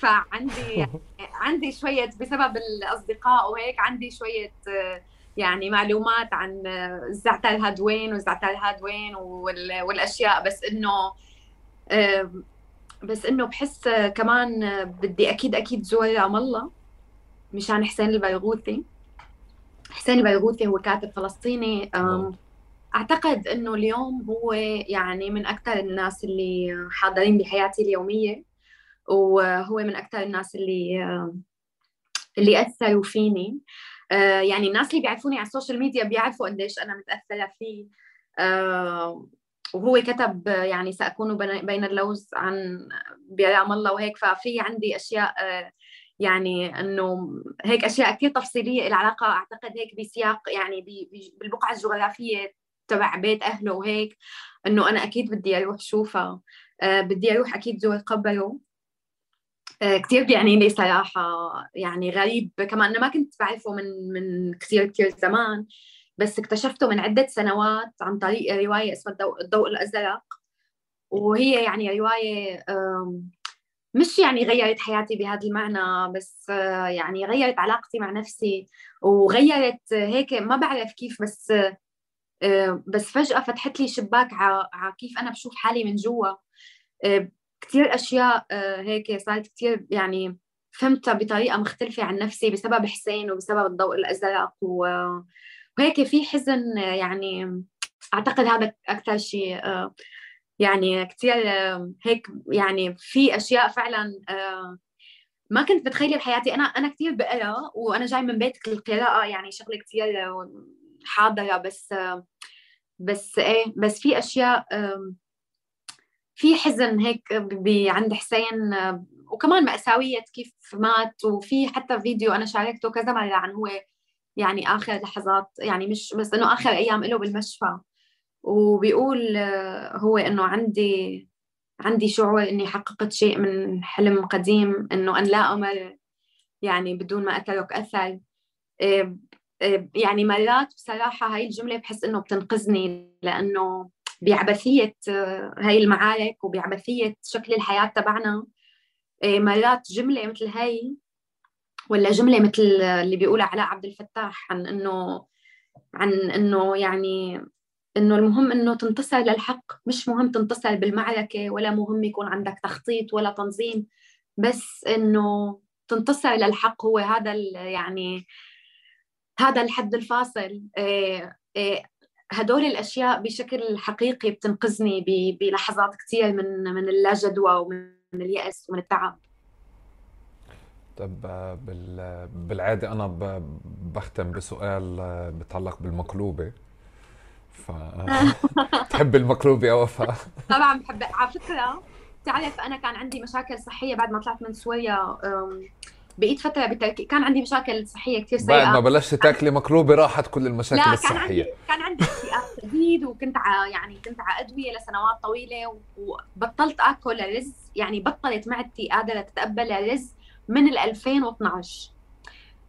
فعندي *laughs* عندي شوية بسبب الأصدقاء وهيك عندي شوية آه، يعني معلومات عن آه، الزعتر هاد وين والزعتر هاد وين وال- والأشياء. بس إنه آه، بس إنه بحس كمان بدي أكيد أكيد زور رام الله مشان حسين البيغوثي. حسين البيغوثي هو كاتب فلسطيني. آم، أعتقد إنه اليوم هو يعني من أكثر الناس اللي حاضرين بحياتي اليومية وهو من أكثر الناس اللي اللي أثروا فيني. آه، يعني الناس اللي بيعرفوني على ال social media بيعرفوا قديش أنا متأثرة فيه. آه، وهو كتب يعني سأكون بين اللوز عن برام الله وهيك ففي عندي أشياء آه، يعني إنه هيك أشياء كثير تفصيلية لها علاقة أعتقد هيك بسياق يعني بالبقعة الجغرافية تبع بيت أهله وهيك إنه أنا أكيد بدي أروح شوفها آه، بدي أروح أكيد زور قبره آه، كثير بيعني لي صراحة يعني غريب كمان أنا ما كنت بعرفه من من كثير كثير زمان. بس اكتشفته من عدة سنوات عن طريق رواية اسمها الضوء, الأزرق. وهي يعني رواية مش يعني غيرت حياتي بهذا المعنى بس آه، يعني غيرت علاقتي مع نفسي وغيرت هيك ما بعرف كيف بس آه، بس فجأة فتحت لي شباك على كيف أنا بشوف حالي من جوا. آه، كثير أشياء هيك صارت كثير يعني فهمتها بطريقة مختلفة عن نفسي بسبب حسين وبسبب الضوء الأزرق و- وهيك في حزن يعني أعتقد هذا أكثر شيء يعني كثير هيك يعني في أشياء فعلا ما كنت بتخيلي بحياتي. أنا أنا كثير بقرا وأنا جاي من بيت القراءة يعني شغلة كثير حاضرة بس بس إيه بس في أشياء في حزن هيك عند حسين وكمان مأساوية كيف مات وفي حتى فيديو أنا شاركته كذا مرة عن هو يعني آخر لحظات يعني مش بس إنه آخر أيام له بالمشفى. وبيقول آه، هو إنه عندي عندي شعور إني حققت شيء من حلم قديم إنه أن لا أمر يعني بدون ما أترك أثر. إيه، إيه، يعني مرات بصراحة هاي الجملة بحس إنه بتنقذني لأنه بعبثية آه، هاي المعارك وبعبثية شكل الحياة تبعنا. مرات جملة مثل هاي ولا جملة مثل اللي بيقولها علاء عبد الفتاح عن إنه عن إنه يعني إنه المهم إنه تنتصر للحق مش مهم تنتصر بالمعركة ولا مهم يكون عندك تخطيط ولا تنظيم بس إنه تنتصر للحق هو هذا يعني هذا الحد الفاصل. إيه إيه هدول الأشياء بشكل حقيقي بتنقذني بلحظات كثير من من اللا جدوى ومن اليأس ومن التعب. طب آه، بال... بالعادة أنا ب... بختم بسؤال آه، بتعلق بالمقلوبة. ف *laughs* تحب المقلوبة يا وفاء؟ طبعا بحب على فكرة بتعرف أنا كان عندي مشاكل صحية بعد ما طلعت من سوريا بقيت فترة بتركي كان عندي مشاكل صحية كثير بعد ما بلشت تاكلي مقلوبة راحت كل لا المشاكل كان الصحية. عندي كان عندي اكتئاب شديد وكنت ع... يعني كنت على ادويه لسنوات طويلة وبطلت آكل رز يعني بطلت معدتي قادرة تتقبل الرز. من ال 2012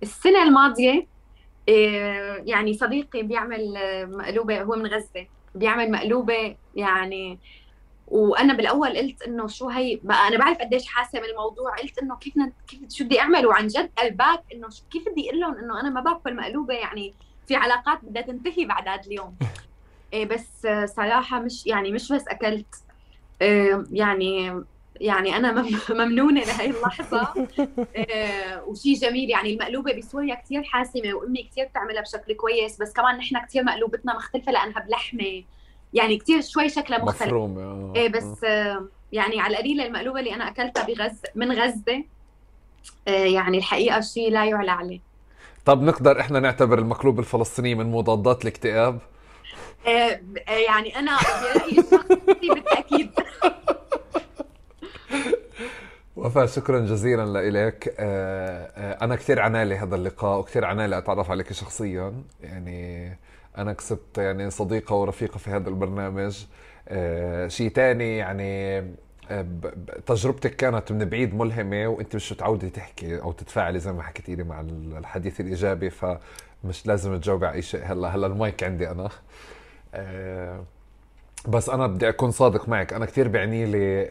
السنة الماضية إيه، يعني صديقي بيعمل آه، مقلوبة هو من غزة بيعمل مقلوبة يعني وأنا بالأول قلت إنه شو هي بقى أنا بعرف قديش حاسه بالموضوع قلت إنه كيف كيف شو بدي اعمل وعن جد قلبك إنه كيف بدي أقول لهم إنه أنا ما باكل مقلوبة يعني في علاقات بدها تنتهي بعد هذا اليوم. *laughs* إيه بس صراحة مش يعني مش بس أكلت إيه يعني يعني أنا ممنونة لهي اللحظة. إيه وشيء جميل يعني المقلوبة بسوريا كثير حاسمة وأمي كثير بتعملها بشكل كويس بس كمان نحن كثير مقلوبتنا مختلفة لأنها بلحمة. يعني كثير شوي شكلها مختلف. مفرومة آه. إيه بس آه يعني على القليله المقلوبة اللي أنا أكلتها بغزه من غزة. آه يعني الحقيقة شيء لا يعلى عليه. طب نقدر إحنا نعتبر المقلوب الفلسطيني من مضادات الاكتئاب؟ آه يعني أنا برأيي الشخصي بالتأكيد. *laughs* وفاء شكرا جزيلا لك أنا كثير عنالي هذا اللقاء وكثير عنالي أتعرف عليك شخصيا. يعني أنا كسبت يعني صديقة ورفيقة في هذا البرنامج. آه شيء ثاني يعني آه تجربتك كانت من بعيد ملهمة وأنت مش متعودة تحكي أو تتفاعلي زي ما حكيتي لي مع الحديث الإيجابي فمش لازم تجاوبي على أي شيء. هلأ هلأ المايك عندي أنا. آه بس أنا بدي أكون صادق معك. أنا كثير بعني لي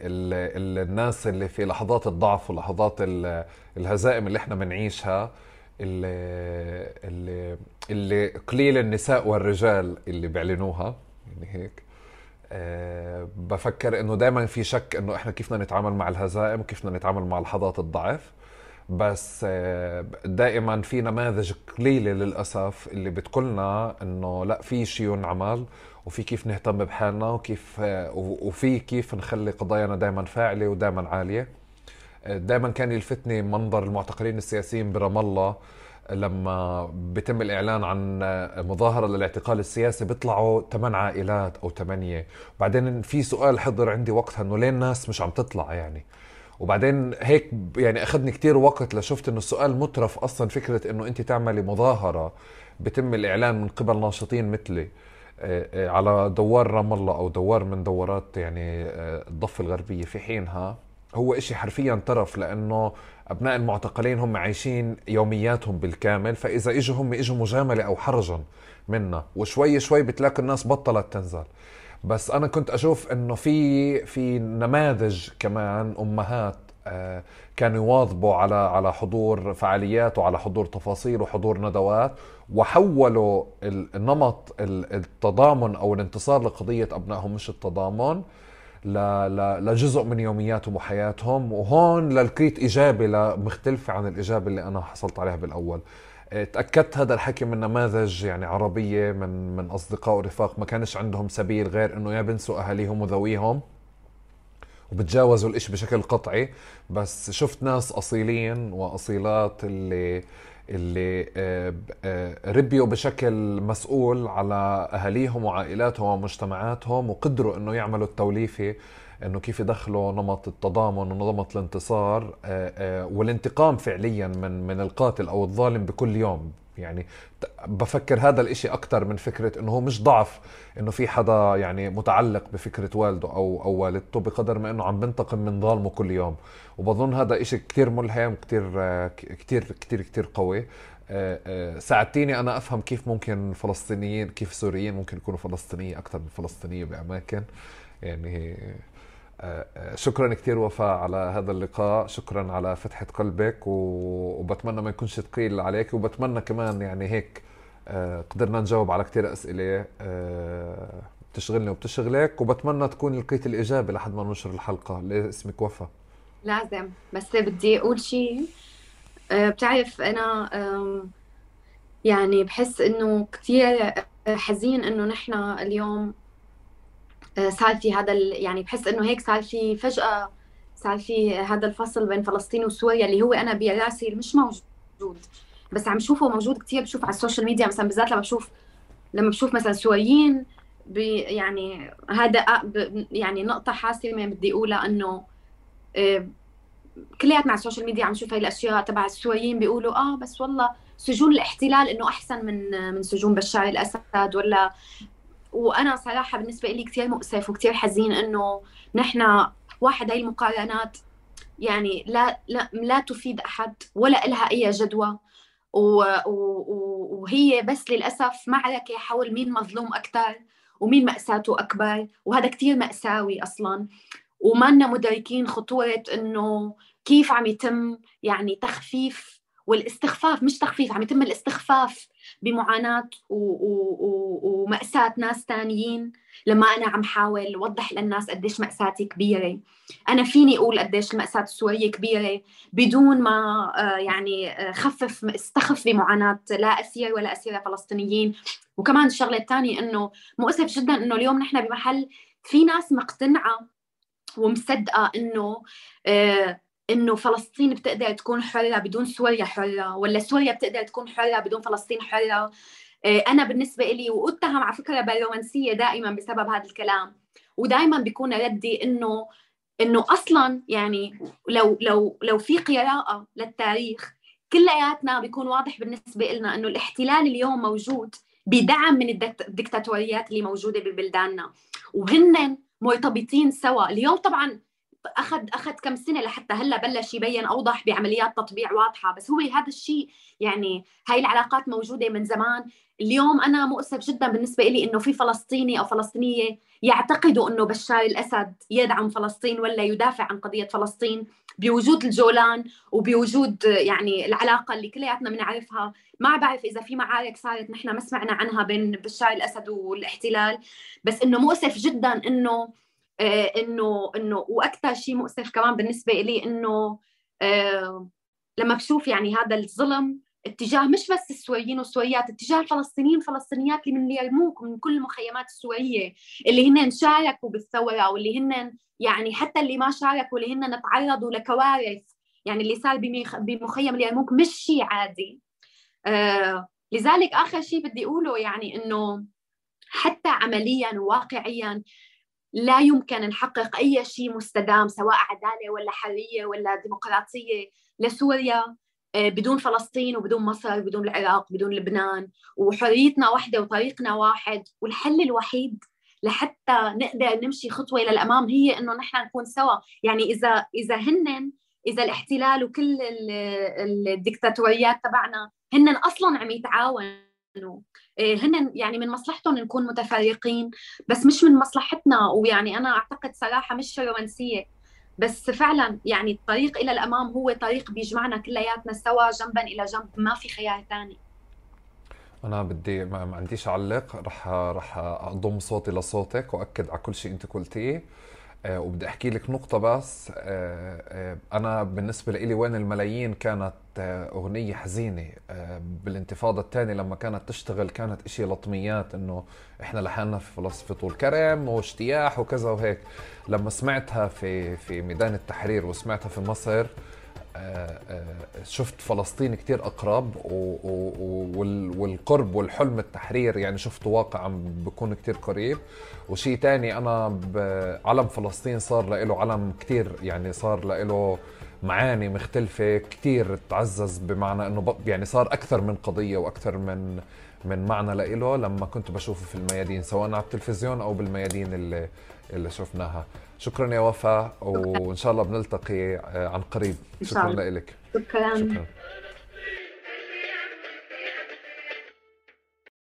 الناس اللي في لحظات الضعف ولحظات الهزائم اللي إحنا بنعيشها اللي اللي اللي قليل النساء والرجال اللي بيعلنوها يعني هيك. أه بفكر إنه دائما في شك إنه إحنا كيف بدنا نتعامل مع الهزائم وكيف بدنا نتعامل مع لحظات الضعف. بس أه دائما في نماذج قليلة للأسف اللي بتقولنا إنه لا في شيء ينعمل وفي كيف نهتم بحالنا وكيف أه وفي كيف نخلي قضايانا دائما فاعلة ودائما عالية. دائما كان يلفتني منظر المعتقلين السياسيين برام الله لما بيتم الإعلان عن مظاهرة للاعتقال السياسي بيطلعوا ثمان عائلات أو ثمانيه وبعدين في سؤال حضر عندي وقتها إنه ليه الناس مش عم تطلع يعني؟ وبعدين هيك يعني أخذني كتير وقت لشفت إنه السؤال مترف أصلا فكرة إنه أنت تعملي مظاهرة بتم الإعلان من قبل ناشطين مثلي. آه، آه، على دوار رام الله أو دوار من دورات يعني آه، الضفة الغربية في حينها هو إشي حرفيا طرف لأنه أبناء المعتقلين هم عايشين يومياتهم بالكامل فإذا إجوا هم إجوا مجاملة أو حرجا منا وشوي شوي بتلاقي الناس بطلت تنزل. بس أنا كنت أشوف إنه في في نماذج كمان أمهات آه، كانوا يواظبوا على على حضور فعاليات وعلى حضور تفاصيل وحضور ندوات وحولوا النمط التضامن أو الانتصار لقضية أبنائهم مش التضامن لجزء من يومياتهم وحياتهم. وهون للكريت إجابة مختلفة عن الإجابة اللي أنا حصلت عليها بالأول. تأكدت هذا الحكي من نماذج يعني عربية من من أصدقاء ورفاق ما كانش عندهم سبيل غير إنه يا بنسوا أهاليهم وذويهم. وبتجاوزوا الإشي بشكل قطعي بس شفت ناس أصيلين وأصيلات اللي اللي آه، آه، ربيوا بشكل مسؤول على أهاليهم وعائلاتهم ومجتمعاتهم وقدروا إنه يعملوا التوليفة إنه كيف يدخلوا نمط التضامن ونمط الانتصار آه، والانتقام فعليا من من القاتل أو الظالم بكل يوم. يعني بفكر هذا الإشي أكثر من فكرة إنه هو مش ضعف إنه في حدا يعني متعلق بفكرة والده أو أو والدته بقدر ما إنه عم بنتقم من ظالمه كل يوم. وبظن هذا إشي كتير ملهم كتير كتير كتير كتير قوي. آه، آه، ساعدتيني أنا أفهم كيف ممكن فلسطينيين كيف سوريين ممكن يكونوا فلسطينية أكثر من فلسطينية بأماكن. يعني شكرا كثير وفاء على هذا اللقاء. شكرا على فتحة قلبك وبتمنى ما يكونش ثقيل عليك وبتمنى كمان يعني هيك آه، قدرنا نجاوب على كثير أسئلة آه، بتشغلني وبتشغلك. وبتمنى تكون لقيت الإجابة لحد ما ننشر الحلقة. ليه اسمك وفاء. لازم. بس بدي أقول شيء. آه، بتعرف أنا يعني بحس إنه كثير حزين إنه نحن اليوم آه، صار في هذا يعني بحس إنه هيك صار في فجأة صار في هذا الفصل بين فلسطين وسوريا اللي هو أنا براسي مش موجود. بس عم شوفه موجود كثير بشوف على ال social media مثلا بالذات لما بشوف لما بشوف مثلا سوريين يعني هذا يعني نقطة حاسمة بدي أقولها إنه آه، كلياتنا على ال social media عم نشوف هاي الأشياء تبع السوريين بيقولوا آه بس والله سجون الاحتلال إنه أحسن من من سجون بشار الأسد ولا وأنا صراحة بالنسبة لي كثير مؤسف وكثير حزين إنه نحن واحد هاي المقارنات يعني لا لا لا تفيد أحد ولا لها أي جدوى. وهي بس للأسف معركه حول مين مظلوم أكثر ومين مأساته أكبر وهذا كتير مأساوي أصلا. وما مدركين خطورة إنه كيف عم يتم يعني تخفيف والاستخفاف مش تخفيف عم يتم الاستخفاف بمعاناة ومأساة ناس تانيين لما أنا عم حاول وضح للناس قديش مأساتي كبيرة. أنا فيني أقول قديش المأساة السورية كبيرة بدون ما آه، يعني آه، خفف استخف بمعاناة لا أسير ولا أسيرة فلسطينيين. وكمان الشغلة الثانية إنه مؤسف جدا إنه اليوم نحن بمحل في ناس مقتنعة ومصدقة إنه آه، إنه فلسطين بتقدر تكون حره بدون سوريا حره ولا سوريا بتقدر تكون حره بدون فلسطين حره آه، أنا بالنسبة لي واتهم على فكرة بالرومانسيه دائما بسبب هذا الكلام ودائما بيكون ردي إنه إنه أصلا يعني لو لو لو في قراءة للتاريخ كلياتنا بيكون واضح بالنسبة لنا إنه الاحتلال اليوم موجود بدعم من الدكتاتوريات اللي موجودة ببلداننا وهن مرتبطين سوا. اليوم طبعا اخذ أخذ كم سنة لحتى هلأ بلش يبين أوضح بعمليات تطبيع واضحة. بس هو هذا الشيء يعني هاي العلاقات موجودة من زمان. اليوم أنا مؤسف جدا بالنسبة لي إنه في فلسطيني أو فلسطينية يعتقدوا إنه بشار الأسد يدعم فلسطين ولا يدافع عن قضية فلسطين. بوجود الجولان وبوجود يعني العلاقة اللي كلياتنا بنعرفها ما بعرف إذا في معارك صارت نحن ما سمعنا عنها بين بشار الأسد والإحتلال. بس إنه مؤسف جدا إنه إنه إنه وأكثر شيء مؤسف كمان بالنسبة لي إنه آه، لما بشوف يعني هذا الظلم اتجاه مش بس السوريين والسوريات اتجاه الفلسطينيين والفلسطينيات اللي من اليرموك ومن كل المخيمات السورية اللي هن شاركوا بالثورة واللي هن يعني حتى اللي ما شاركوا اللي هن تعرضوا لكوارث يعني اللي صار بمخيم اليرموك مش شيء عادي. آه لذلك آخر شيء بدي أقوله يعني إنه حتى عمليا وواقعيا لا يمكن نحقق أي شيء مستدام سواء عدالة ولا حريه ولا ديمقراطية لسوريا آه، بدون فلسطين وبدون مصر وبدون العراق بدون لبنان. وحريتنا واحدة وطريقنا واحد والحل الوحيد لحتى نقدر نمشي خطوة للامام هي إنه نحن نكون سوا. يعني إذا إذا هن إذا الاحتلال وكل الدكتاتوريات تبعنا هن أصلا عم يتعاونوا إيه، هن يعني من مصلحتهم نكون متفرقين بس مش من مصلحتنا ويعني أنا أعتقد صراحة مش رومانسية. بس فعلا يعني الطريق إلى الأمام هو طريق بيجمعنا كلياتنا سوا جنبا إلى جنب ما في خيار ثاني أنا بدي ما عنديش اعلق رح رح أضم صوتي لصوتك وأكد على كل شيء أنت قلتيه. آه، وبدي أحكي لك نقطة بس. آه، آه، أنا بالنسبة لي وين الملايين كانت أغنية حزينة. بالانتفاضة الثانية لما كانت تشتغل كانت إشي لطميات إنه إحنا لحالنا في فلسفة طول كرم واجتياح وكذا وهيك. لما سمعتها في في ميدان التحرير وسمعتها في مصر آه، آه، شفت فلسطين كتير أقرب والقرب والحلم التحرير يعني شفته واقع عم بكون كتير قريب. وشيء تاني أنا علم فلسطين صار له علم كتير يعني صار له معاني مختلفة كتير تعزز بمعنى إنه يعني صار أكثر من قضية وأكثر من من معنى لإله لما كنت بشوفه في الميادين سواء على التلفزيون أو بالميادين اللي اللي شفناها. شكرا يا وفاء وإن شاء الله بنلتقي عن قريب. شكرا لك. شكرا, شكرا.